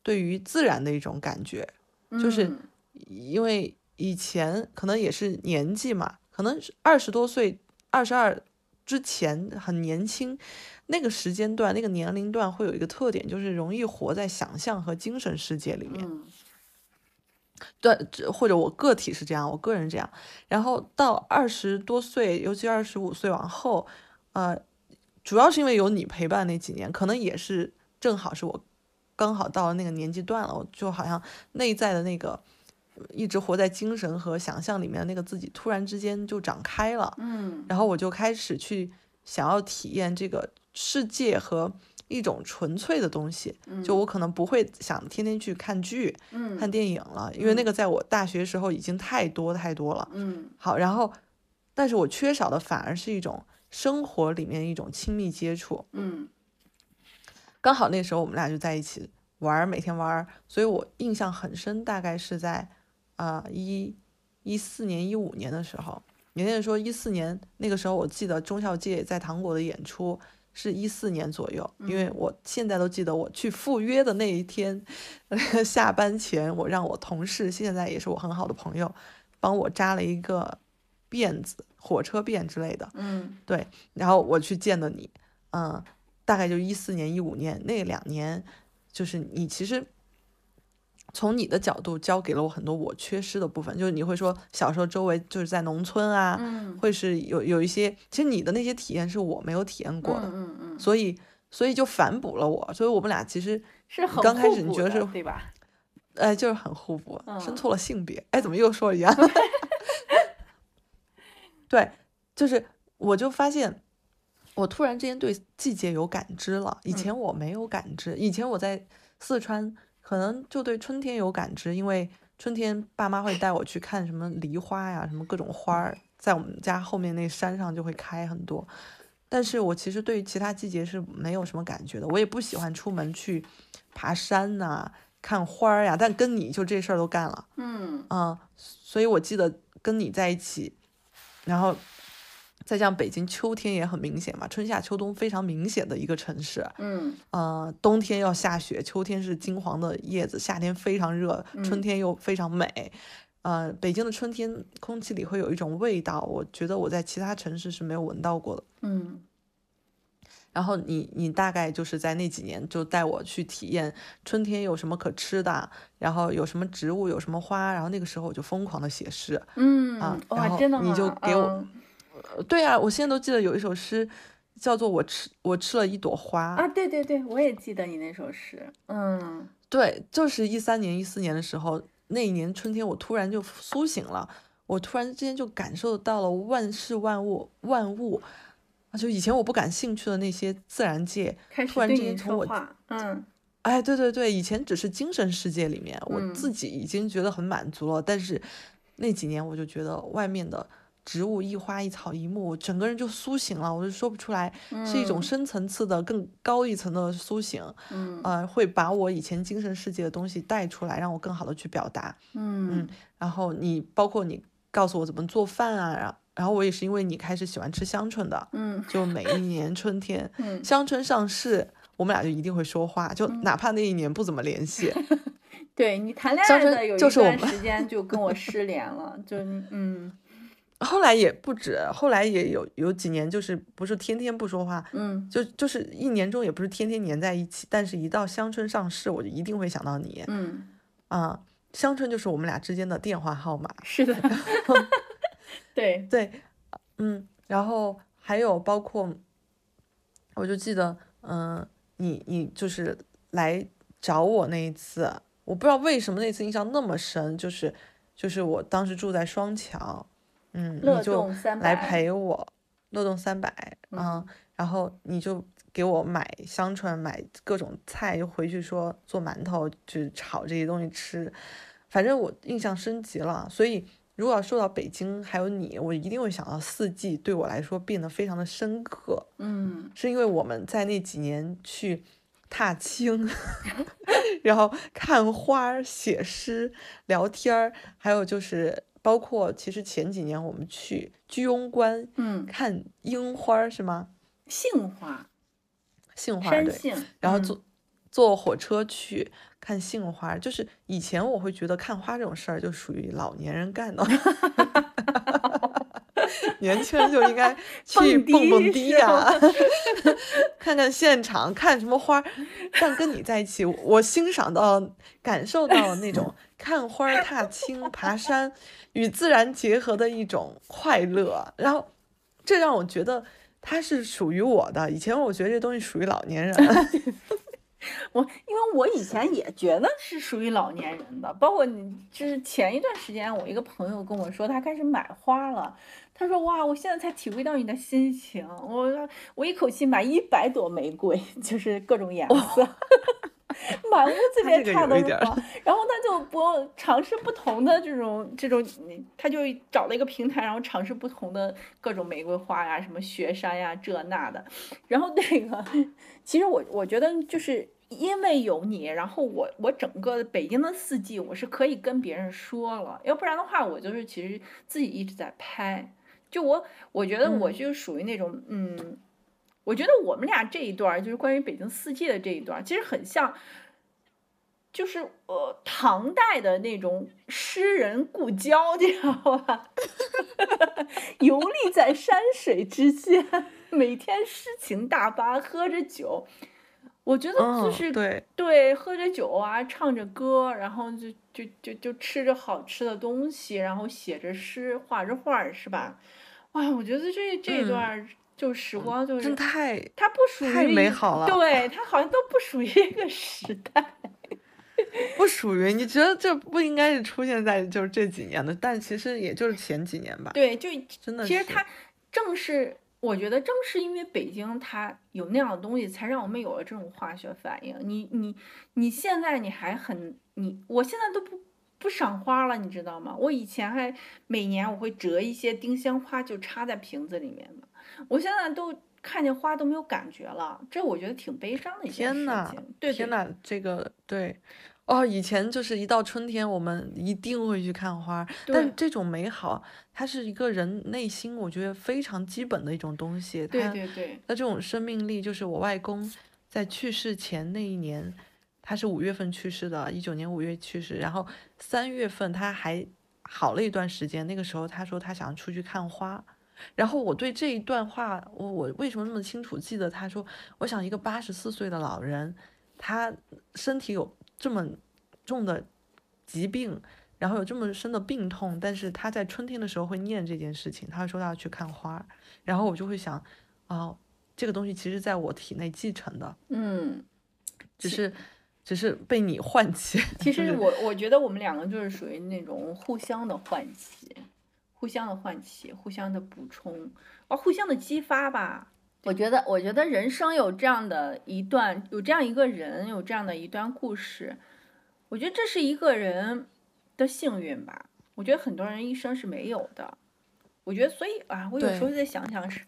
对于自然的一种感觉，就是嗯因为以前可能也是年纪嘛，可能是二十多岁、二十二之前很年轻，那个时间段、那个年龄段会有一个特点，就是容易活在想象和精神世界里面。嗯对，或者我个体是这样，我个人这样。然后到二十多岁，尤其二十五岁往后，呃，主要是因为有你陪伴那几年，可能也是正好是我刚好到了那个年纪段了，我就好像内在的那个一直活在精神和想象里面的那个自己，突然之间就长开了。嗯然后我就开始去想要体验这个世界和一种纯粹的东西。就我可能不会想天天去看剧、嗯看电影了，因为那个在我大学时候已经太多太多了。嗯好，然后，但是我缺少的反而是一种生活里面一种亲密接触。嗯刚好那时候我们俩就在一起玩儿，每天玩儿，所以我印象很深，大概是在啊一一四年一五年的时候。年年说一四年那个时候，我记得钟孝介在糖果的演出是一四年左右，因为我现在都记得我去赴约的那一天，下班前我让我同事，现在也是我很好的朋友，帮我扎了一个辫子，火车辫之类的。嗯对，然后我去见的你，嗯，大概就一四年、一五年那两年，就是你其实从你的角度教给了我很多我缺失的部分，就是你会说小时候周围就是在农村啊，嗯会是有有一些，其实你的那些体验是我没有体验过的，嗯嗯，所以所以就反哺了我，所以我们俩其实是很刚开始你觉得是的对吧？哎就是很互补，生嗯错了性别，哎怎么又说一样？对，就是我就发现，我突然之间对季节有感知了，以前我没有感知，以前我在四川可能就对春天有感知，因为春天爸妈会带我去看什么梨花呀，什么各种花儿，在我们家后面那山上就会开很多。但是我其实对于其他季节是没有什么感觉的，我也不喜欢出门去爬山呐、看花儿呀，但跟你就这事儿都干了，嗯。嗯，所以我记得跟你在一起，然后再加上北京秋天也很明显嘛，春夏秋冬非常明显的一个城市，嗯呃，冬天要下雪，秋天是金黄的叶子，夏天非常热，春天又非常美。呃，北京的春天空气里会有一种味道，我觉得我在其他城市是没有闻到过的。嗯然后你你大概就是在那几年就带我去体验春天有什么可吃的，然后有什么植物，有什么花，然后那个时候我就疯狂的写诗。嗯啊然哇，后真的吗？你就给我对啊，我现在都记得有一首诗，叫做我吃我吃了一朵花。啊，对对对，我也记得你那首诗。嗯对，就是一三年、一四年的时候，那一年春天，我突然就苏醒了，我突然之间就感受到了万事万物万物，啊，就以前我不感兴趣的那些自然界，开始突然之间从我。嗯哎，对对对，以前只是精神世界里面，我嗯自己已经觉得很满足了，但是那几年我就觉得外面的。植物一花一草一木，我整个人就苏醒了，我就说不出来，是一种嗯深层次的、更高一层的苏醒。嗯呃，会把我以前精神世界的东西带出来，让我更好的去表达。嗯然后你包括你告诉我怎么做饭啊，然后然后我也是因为你开始喜欢吃香椿的，嗯就每一年春天 嗯香椿上市，我们俩就一定会说话，就哪怕那一年不怎么联系，对你谈恋爱的有一段时间就跟我失联了，就嗯后来也不止，后来也有有几年就是不是天天不说话。嗯。就就是一年中也不是天天黏在一起，但是一到香椿上市，我就一定会想到你嗯，啊、香椿就是我们俩之间的电话号码，是的，对，对，嗯，然后还有包括，我就记得，嗯、你你就是来找我那一次，我不知道为什么那次印象那么深，就是就是我当时住在双桥，嗯，乐你就动三来陪我，乐动三百，啊，然后你就给我买香椿，买各种菜，就回去说做馒头，就炒这些东西吃，反正我印象升级了。所以如果要说到北京，还有你，我一定会想到四季，对我来说变得非常的深刻，嗯。是因为我们在那几年去踏青，然后看花儿、写诗、聊天儿，还有就是包括其实前几年我们去居庸关嗯，看樱花是吗？杏花，杏花对，然后坐、坐火车去看杏花，就是以前我会觉得看花这种事儿就属于老年人干的，年轻人就应该 去蹦蹦蹦迪呀、吗 看看现场，看什么花儿。但跟你在一起，我欣赏到、感受到了那种 看花儿、踏青、爬山与自然结合的一种快乐，然后这让我觉得它是属于我的。以前我觉得这东西属于老年人。我因为我以前也觉得是属于老年人的，包括你就是前一段时间，我一个朋友跟我说他开始买花了，他说哇，我现在才体会到你的心情，我我一口气买一百朵玫瑰，就是各种颜色。满屋子他这个别插都是有一点儿花，然后他就不尝试不同的这种这种，他就找了一个平台，然后尝试不同的各种玫瑰花呀，什么雪山呀这那的，然后那个，其实我我觉得就是因为有你，然后我我整个北京的四季我是可以跟别人说了，要不然的话我就是其实自己一直在拍，就我我觉得我嗯就属于那种嗯我觉得我们俩这一段就是关于北京四季的这一段，其实很像，就是呃唐代的那种诗人故交，你知道吧？游历在山水之间，每天诗情大发，喝着酒。我觉得就嗯，是、对，对，喝着酒啊，唱着歌，然后就就就就吃着好吃的东西，然后写着诗，画着画，是吧？哇，我觉得这这嗯段儿就时光就是真太它不属于太美好了对，它好像都不属于一个时代。不属于。你觉得这不应该是出现在就是这几年的，但其实也就是前几年吧。对，就真的其实它正是我觉得正是因为北京它有那样的东西，才让我们有了这种化学反应。你你你现在你还很你，我现在都不不赏花了，你知道吗？我以前还每年我会折一些丁香花，就插在瓶子里面的。我现在都看见花都没有感觉了，这我觉得挺悲伤的一件事情。对对天呐，这个对哦，以前就是一到春天，我们一定会去看花，但这种美好，它是一个人内心我觉得非常基本的一种东西。对对对，那这种生命力，就是我外公在去世前那一年，他是五月份去世的，一九年五月去世，然后三月份他还好了一段时间，那个时候他说他想出去看花。然后我对这一段话，我我为什么那么清楚记得？他说，我想一个八十四岁的老人，他身体有这么重的疾病，然后有这么深的病痛，但是他在春天的时候会念这件事情，他会说他要去看花，然后我就会想，啊、这个东西其实在我体内继承的，嗯，只是只是被你唤起。其实我我觉得我们两个就是属于那种互相的唤起，互相的唤起，互相的补充，而互相的激发吧。我觉得，我觉得人生有这样的一段，有这样一个人，有这样的一段故事，我觉得这是一个人的幸运吧。我觉得很多人一生是没有的。我觉得，所以啊，我有时候在想想是，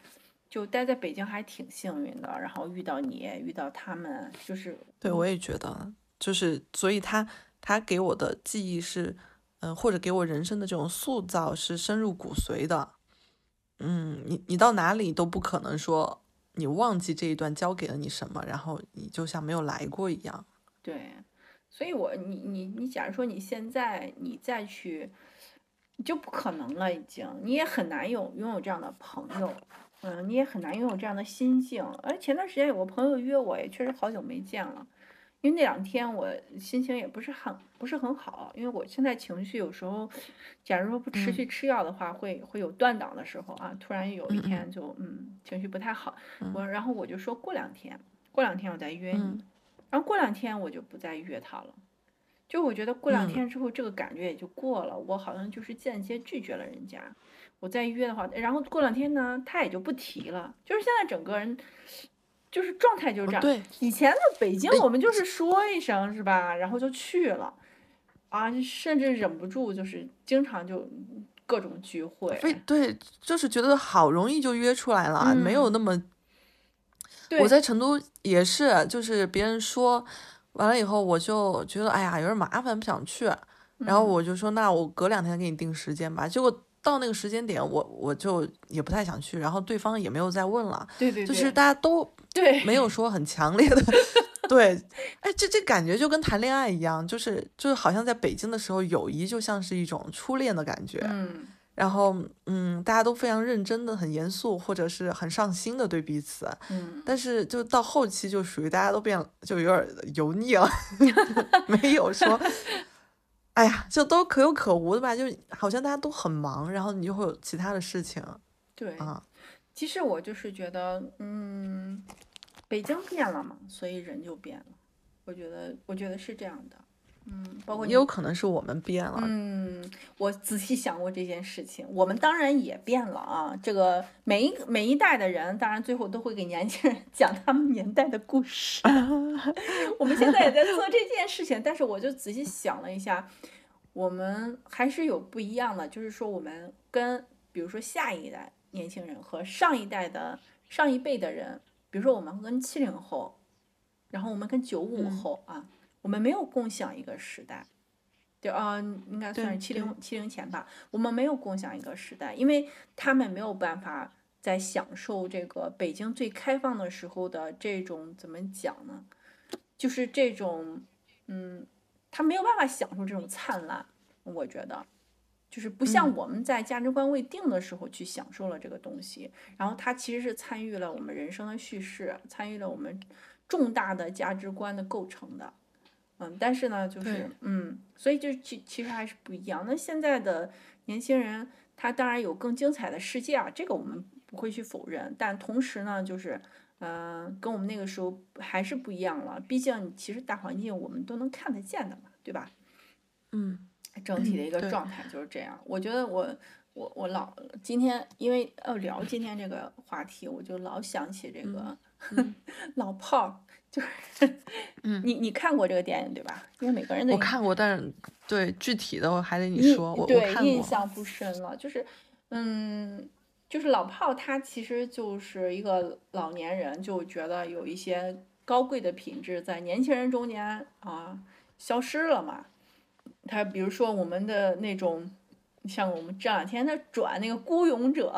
就待在北京还挺幸运的，然后遇到你，遇到他们，就是对，我也觉得，就是所以他他给我的记忆是，嗯、或者给我人生的这种塑造是深入骨髓的。嗯，你你到哪里都不可能说你忘记这一段教给了你什么，然后你就像没有来过一样。对，所以我你你你，假如说你现在你再去，你就不可能了，已经，你也很难有拥有这样的朋友，嗯，你也很难拥有这样的心境。而前段时间有个朋友约我，也确实好久没见了，因为那两天我心情也不是很不是很好，因为我现在情绪有时候，假如说不持续吃药的话，会会有断档的时候啊，突然有一天就嗯情绪不太好，嗯我然后我就说过两天，过两天我再约你。嗯然后过两天我就不再约他了，就我觉得过两嗯天之后这个感觉也就过了，我好像就是间接拒绝了人家。我再约的话，然后过两天呢，他也就不提了，就是现在整个人就是状态就是这样。哦对，以前的北京哎我们就是说一声是吧，然后就去了，啊，甚至忍不住就是经常就各种聚会。对对，就是觉得好容易就约出来了，没有嗯那么。我在成都也是，就是别人说完了以后，我就觉得哎呀有点麻烦，不想去。然后嗯我就说，那我隔两天给你定时间吧。结果到那个时间点，我我就也不太想去，然后对方也没有再问了，对对对，就是大家都 对。没有说很强烈的，对，哎，这这感觉就跟谈恋爱一样，就是就是好像在北京的时候，友谊就像是一种初恋的感觉，嗯。然后嗯，大家都非常认真的、很严肃，或者是很上心的对彼此，嗯，但是就到后期就属于大家都变就有点油腻了，没有说，哎呀，就都可有可无的吧，就好像大家都很忙，然后你就会有其他的事情对。啊，其实我就是觉得，嗯，北京变了嘛，所以人就变了。我觉得，我觉得是这样的。嗯，包括也有可能是我们变了，嗯，我仔细想过这件事情，我们当然也变了啊。这个每一每一代的人，当然最后都会给年轻人 讲他们年代的故事。我们现在也在做这件事情，但是我就仔细想了一下，我们还是有不一样的，就是说我们跟比如说下一代年轻人和上一代的上一辈的人，比如说我们跟七零后，然后我们跟九五嗯后啊，我们没有共享一个时代。对啊、应该算是七零七零前吧。我们没有共享一个时代，因为他们没有办法在享受这个北京最开放的时候的这种怎么讲呢？就是这种，嗯，他没有办法享受这种灿烂。我觉得，就是不像嗯我们在价值观未定的时候去享受了这个东西，然后它其实是参与了我们人生的叙事，参与了我们重大的价值观的构成的。嗯，但是呢，就是嗯，所以就其其实还是不一样。那现在的年轻人，他当然有更精彩的世界啊，这个我们不会去否认。但同时呢，就是嗯、呃跟我们那个时候还是不一样了。毕竟其实大环境我们都能看得见的嘛，对吧？嗯 整体的一个 状态就是这样。我觉得我我我老今天因为要聊今天这个话题，我就老想起这个、嗯 老炮儿，就是嗯你你看过这个电影对吧？因为每个人的印我看过，但是对具体的我还得你说，我我对印象不深了，就是嗯。就是老炮，他其实就是一个老年人，就觉得有一些高贵的品质在年轻人中间啊，消失了嘛。他比如说我们的那种，像我们这两天在转那个《孤勇者》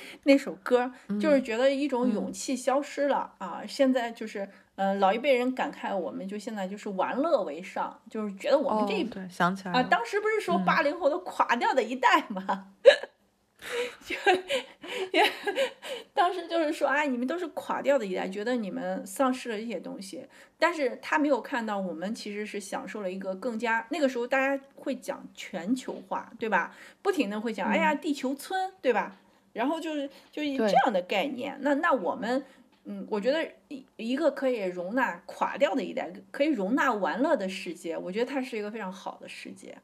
那首歌，就是觉得一种勇气消失了啊。现在就是，呃，老一辈人感慨，我们就现在就是玩乐为上，就是觉得我们这一哦、对想起来啊，了，当时不是说嗯八零后都垮掉的一代吗？就也当时就是说，哎，你们都是垮掉的一代，觉得你们丧失了一些东西。但是他没有看到，我们其实是享受了一个更加那个时候大家会讲全球化，对吧？不停的会讲，哎呀，地球村，对吧？然后就是就是这样的概念。那那我们。嗯，我觉得一一个可以容纳垮掉的一代，可以容纳玩乐的世界，我觉得它是一个非常好的世界。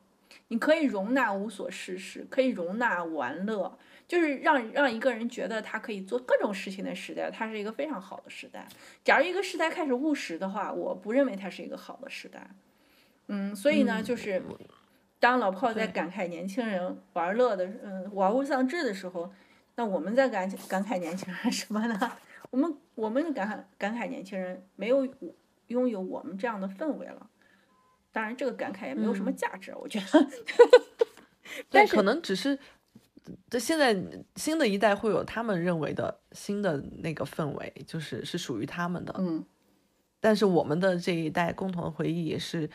你可以容纳无所事事，可以容纳玩乐，就是让让一个人觉得他可以做各种事情的时代，它是一个非常好的时代。假如一个时代开始务实的话，我不认为它是一个好的时代。嗯，所以呢，就是当老炮在感慨年轻人玩乐的，嗯，玩物丧志的时候，那我们在感感慨年轻人什么呢？我们我们感慨感慨年轻人没有拥有我们这样的氛围了。当然，这个感慨也没有什么价值，我觉得。对，但可能只是这现在新的一代会有他们认为的新的那个氛围，就是是属于他们的。嗯，但是我们的这一代共同的回忆也是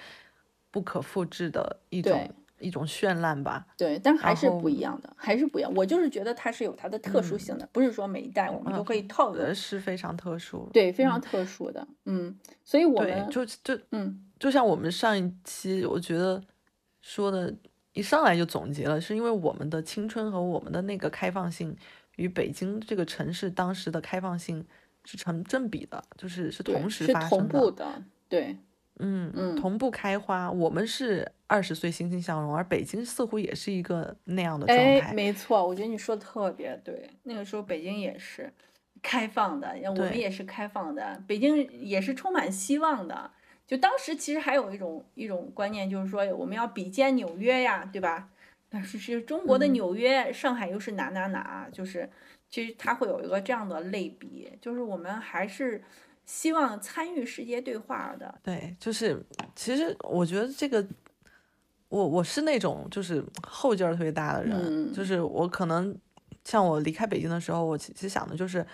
不可复制的一种对一种绚烂吧。对，但还是不一样的，还是不一样。我就是觉得它是有它的特殊性的，不是说每一代我们都可以套呃，用。是非常特殊。对，非常特殊的。嗯，所以我，们就就嗯就像我们上一期我觉得说的，一上来就总结了，是因为我们的青春和我们的那个开放性与北京这个城市当时的开放性是成正比的，就是是同时是同步的。对，嗯嗯同步开花。我们是二十岁欣欣向荣，而北京似乎也是一个那样的状哎，态。没错，我觉得你说的特别对。那个时候北京也是开放的，我们也是开放的，北京也是充满希望的。就当时其实还有一种一种观念，就是说我们要比肩纽约呀，对吧？但是是中国的嗯纽约，上海又是哪哪哪，就是其实它会有一个这样的类比，就是我们还是希望参与世界对话的。对，就是其实我觉得这个，我我是那种就是后劲儿特别大的人，嗯。就是我可能像我离开北京的时候，我其其实想的就是，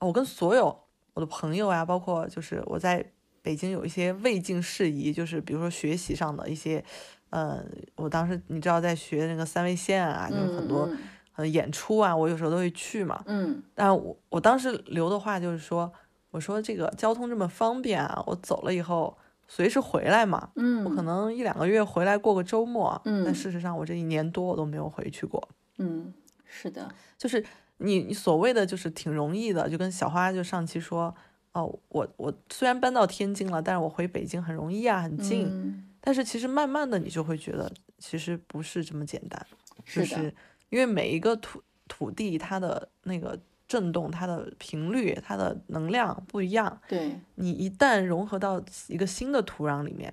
我跟所有我的朋友啊，包括就是我在北京有一些未尽事宜，就是比如说学习上的一些，呃，我当时你知道在学那个三味线啊，就是很多嗯。呃演出啊，我有时候都会去嘛，嗯。但我我当时留的话就是说，我说这个交通这么方便啊，我走了以后随时回来嘛，嗯，我可能一两个月回来过个周末，嗯。但事实上我这一年多我都没有回去过，嗯，是的，就是你你所谓的就是挺容易的，就跟小花就上期说，哦，我我虽然搬到天津了，但是我回北京很容易啊，很近，嗯，但是其实慢慢的你就会觉得其实不是这么简单，就是因为每一个土土地它的那个震动、它的频率、它的能量不一样，对，你一旦融合到一个新的土壤里面，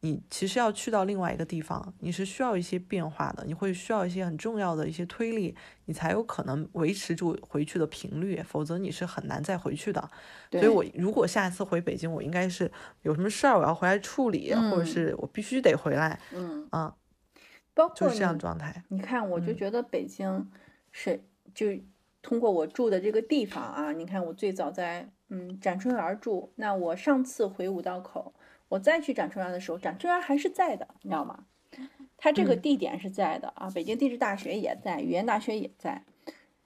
你其实要去到另外一个地方，你是需要一些变化的，你会需要一些很重要的一些推力，你才有可能维持住回去的频率，否则你是很难再回去的。所以我如果下一次回北京，我应该是有什么事儿我要回来处理，或者嗯是我必须得回来，嗯，啊，包括就是这样状态。你看，我就嗯觉得北京是就通过我住的这个地方啊，你看我最早在嗯展春园住，那我上次回五道口，我再去展春园的时候，展春园还是在的，你知道吗？它这个嗯地点是在的啊，北京地质大学也在，语言大学也在。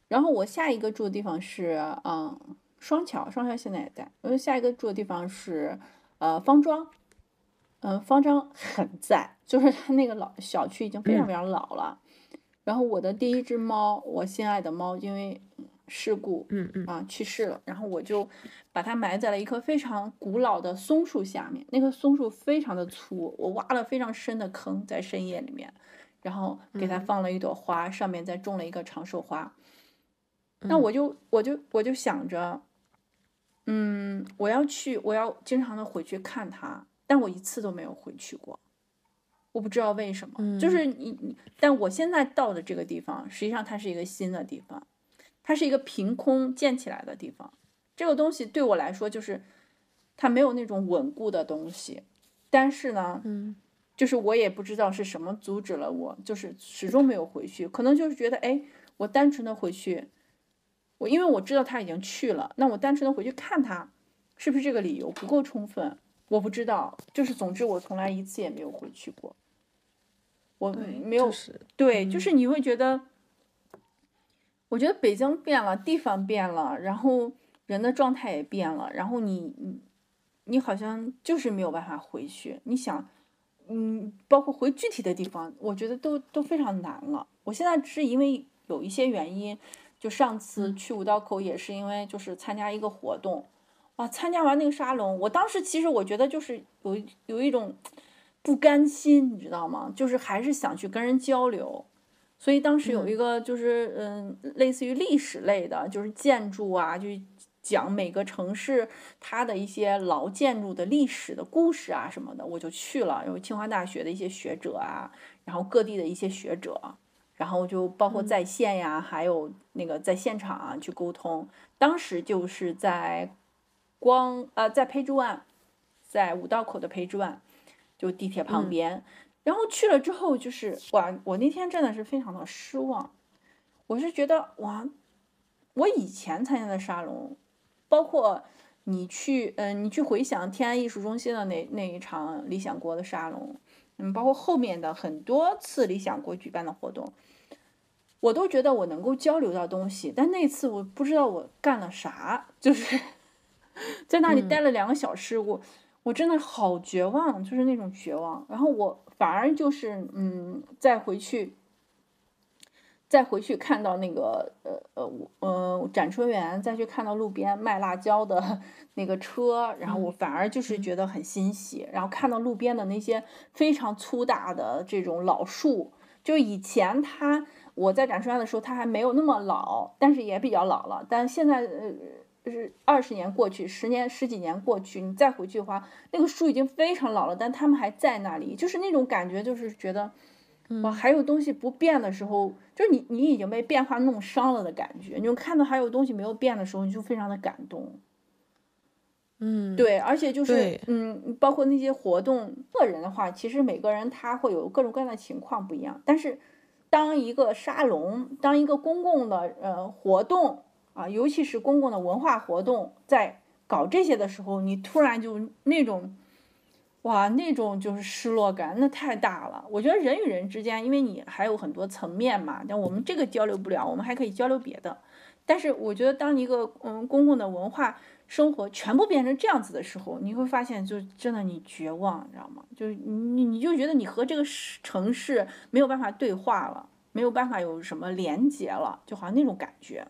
然后我下一个住的地方是嗯双桥，双桥现在也在。我下一个住的地方是呃方庄，嗯、方庄很在，就是它那个老小区已经非常非常老了。然后我的第一只猫，我心爱的猫，因为事故嗯嗯啊去世了，然后我就把它埋在了一棵非常古老的松树下面。那棵松树非常的粗，我挖了非常深的坑在深夜里面，然后给它嗯放了一朵花，上面再种了一个长寿花。那嗯我就我就我就想着，嗯，我要去，我要经常的回去看它，但我一次都没有回去过。我不知道为什么，嗯就是你你，但我现在到的这个地方，实际上它是一个新的地方，它是一个凭空建起来的地方。这个东西对我来说，就是它没有那种稳固的东西，但是呢，嗯就是我也不知道是什么阻止了我，就是始终没有回去。可能就是觉得，哎，我单纯的回去，我因为我知道他已经去了，那我单纯的回去看他，是不是这个理由不够充分？我不知道。就是总之，我从来一次也没有回去过。我没有对，就是你会觉得，我觉得北京变了，地方变了，然后人的状态也变了，然后你你你好像就是没有办法回去。你想，嗯，包括回具体的地方，我觉得都都非常难了。我现在是因为有一些原因，就上次去五道口也是因为就是参加一个活动，啊，参加完那个沙龙，我当时其实我觉得就是有有一种不甘心，你知道吗？就是还是想去跟人交流。所以当时有一个就是嗯，类似于历史类的，就是建筑啊，就讲每个城市它的一些老建筑的历史的故事啊什么的，我就去了。有清华大学的一些学者啊，然后各地的一些学者，然后就包括在线呀，还有那个在现场啊去沟通。当时就是在光呃在培珠湾，在五道口的培珠湾，就地铁旁边。然后去了之后，就是哇，我那天真的是非常的失望。我是觉得哇，我以前参加的沙龙，包括你去，嗯、你去回想天安艺术中心的那那一场理想国的沙龙，嗯，包括后面的很多次理想国举办的活动，我都觉得我能够交流到东西。但那次我不知道我干了啥，就是 在那里待了两个小时，我我真的好绝望，就是那种绝望。然后我反而就是嗯，再回去，再回去看到那个呃呃我呃展春园，再去看到路边卖辣椒的那个车，然后我反而就是觉得很欣喜。然后看到路边的那些非常粗大的这种老树，就以前它我在展春园的时候，它还没有那么老，但是也比较老了。但现在呃。就是二十年过去，十年十几年过去，你再回去的话，那个树已经非常老了，但他们还在那里，就是那种感觉，就是觉得，哇，还有东西不变的时候，就是你你已经被变化弄伤了的感觉。你就看到还有东西没有变的时候，你就非常的感动。嗯，对，而且就是嗯，包括那些活动，个人的话，其实每个人他会有各种各样的情况不一样，但是当一个沙龙，当一个公共的呃活动。啊，尤其是公共的文化活动，在搞这些的时候，你突然就那种，哇，那种就是失落感，那太大了。我觉得人与人之间，因为你还有很多层面嘛，但我们这个交流不了，我们还可以交流别的。但是我觉得，当一个嗯公共的文化生活全部变成这样子的时候，你会发现，就真的你绝望，你知道吗？就是你你就觉得你和这个城市没有办法对话了，没有办法有什么连接了，就好像那种感觉。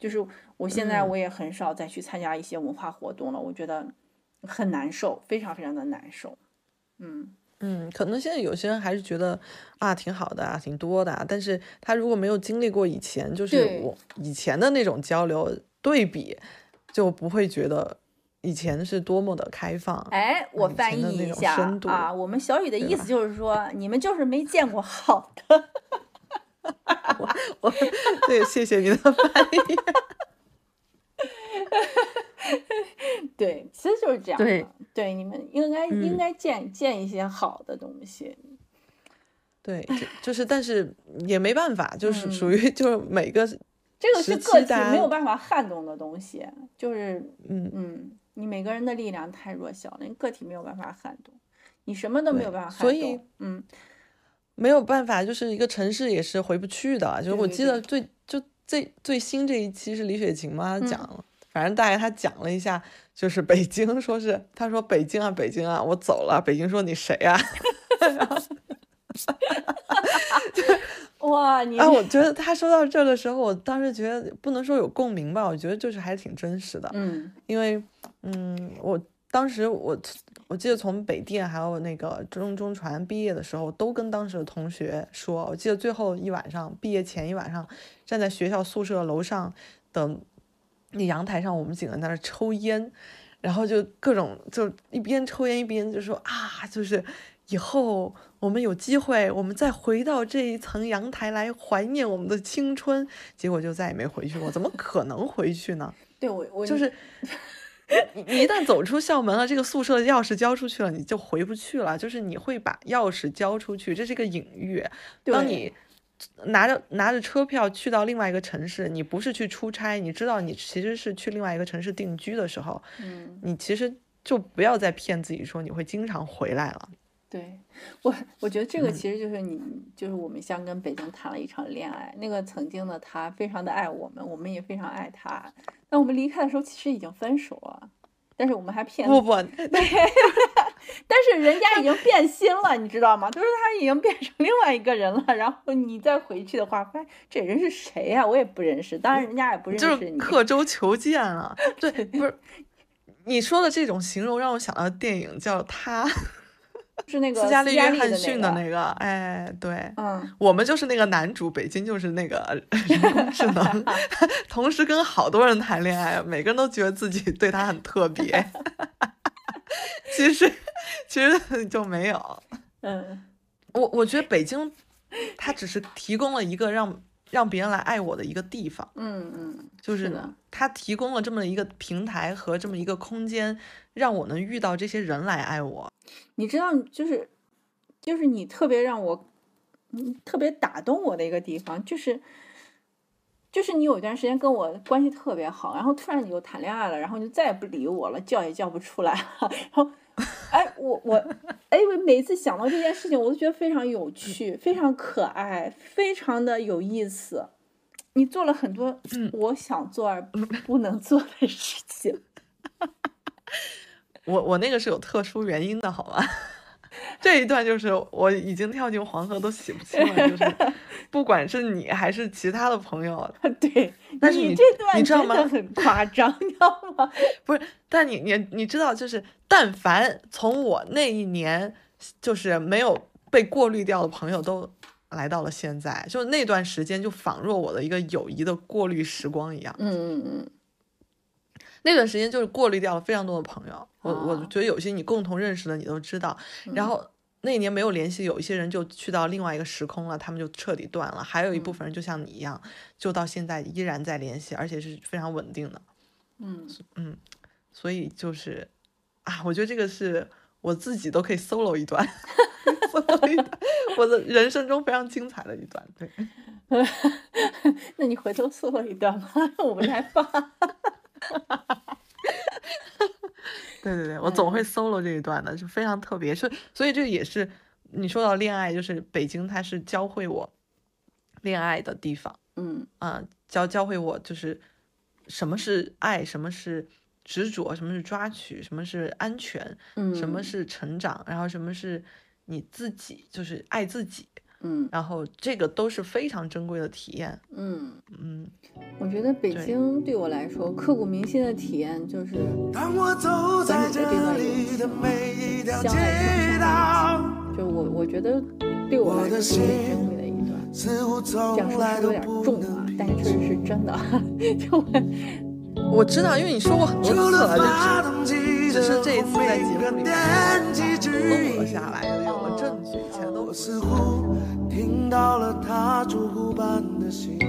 就是我现在我也很少再去参加一些文化活动了，我觉得很难受，非常非常的难受。嗯嗯，可能现在有些人还是觉得啊挺好的啊，挺多的啊，但是他如果没有经历过以前，就是我以前的那种交流对比，就不会觉得以前是多么的开放。哎，我翻译一下啊，我们小雨的意思就是说，你们就是没见过好的。我 我对，谢谢你的翻译。对，其实就是这样的。对对，你们应该、应嗯该见见一些好的东西。对，就就是，但是也没办法，就是属嗯于就是每个这个是个体没有办法撼动的东西，就是嗯嗯，你每个人的力量太弱小了，你个体没有办法撼动，你什么都没有办法撼所以动。嗯，没有办法，就是一个城市也是回不去的。就是我记得最就最最新这一期是李雪琴嘛嗯讲，反正大概她讲了一下，就是北京说是她说北京啊北京啊我走了，北京说你谁啊？哇，你啊，我觉得她说到这儿的时候，我当时觉得不能说有共鸣吧，我觉得就是还挺真实的。嗯因为，嗯，我当时我我记得从北电还有那个中中传毕业的时候，都跟当时的同学说，我记得最后一晚上毕业前一晚上，站在学校宿舍楼上的那阳台上，我们几个人在那儿抽烟，然后就各种就一边抽烟一边就说啊，就是以后我们有机会，我们再回到这一层阳台来怀念我们的青春，结果就再也没回去过，怎么可能回去呢？对我我就是你你一旦走出校门了，这个宿舍的钥匙交出去了，你就回不去了。就是你会把钥匙交出去，这是一个隐喻。当你拿着拿着车票去到另外一个城市，你不是去出差，你知道你其实是去另外一个城市定居的时候，嗯，你其实就不要再骗自己说你会经常回来了。对我，我觉得这个其实就是你，就是我们像跟北京谈了一场恋爱。那个曾经的他非常的爱我们，我们也非常爱他。那我们离开的时候，其实已经分手了，但是我们还骗不不，对，但是人家已经变心了，你知道吗？就是他已经变成另外一个人了。然后你再回去的话，发现这人是谁呀？我也不认识，当然人家也不认识你。就是刻舟求剑了。对，不是你说的这种形容让我想到电影叫《他》。是那个斯嘉丽·约翰逊的那个，哎，对，嗯，我们就是那个男主，北京就是那个人工智能，同时跟好多人谈恋爱，每个人都觉得自己对他很特别，其实其实就没有，嗯，我我觉得北京，它只是提供了一个让让别人来爱我的一个地方，嗯嗯，就是他提供了这么一个平台和这么一个空间，让我能遇到这些人来爱我。你知道，就是，就是你特别让我，嗯，特别打动我的一个地方，就是，就是你有一段时间跟我关系特别好，然后突然你就谈恋爱了，然后你就再也不理我了，叫也叫不出来了，然后，哎，我我，哎，我每次想到这件事情，我都觉得非常有趣，非常可爱，非常的有意思。你做了很多我想做而不能做的事情。我我那个是有特殊原因的，好吗？这一段就是我已经跳进黄河都洗不清了，就是 不管是你还是其他的朋友，对，但是你这段你知道吗？很夸张，你知道吗？不是，但你你你知道，就是但凡从我那一年就是没有被过滤掉的朋友，都来到了现在，就那段时间就仿若我的一个友谊的过滤时光一样。嗯嗯嗯。那段时间就是过滤掉了非常多的朋友，我我觉得有些你共同认识的你都知道，然后那一年没有联系，有一些人就去到另外一个时空了，他们就彻底断了，还有一部分人就像你一样，就到现在依然在联系，而且是非常稳定的，嗯。嗯，所以就是啊，我觉得这个是我自己都可以 solo 一段，solo 一段，我的人生中非常精彩的一段，对，那你回头 solo 一段吧？我们来发。哈哈哈哈对对对，我总会 solo 这一段的，就非常特别，是所以这也是你说到恋爱，就是北京，它是教会我恋爱的地方，嗯。啊，教教会我就是什么是爱，什么是执着，什么是抓取，什么是安全，嗯，什么是成长，然后什么是你自己，就是爱自己。嗯，然后这个都是非常珍贵的体验。嗯嗯，我觉得北京对我来说刻骨铭心的体验就是，和你的这段友情，相爱相杀，就我我觉得对我来说是最珍贵的一段。这样说是有点重啊，但是确实是真的。就我知道，因为你说过很多次了，就是只是这一次在节目里面录了下来，有了证据，以前都不是。听到了他烛火般的心跳，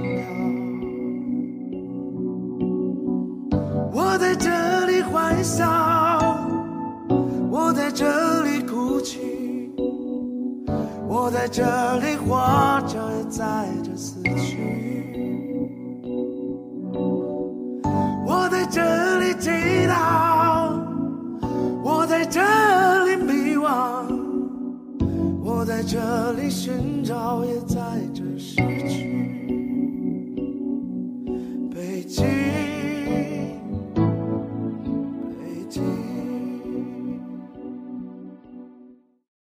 我在这里欢笑，我在这里哭泣，我在这里活着，也在这死去。我在这里祈祷，我在这。在这里寻找，也在这失去。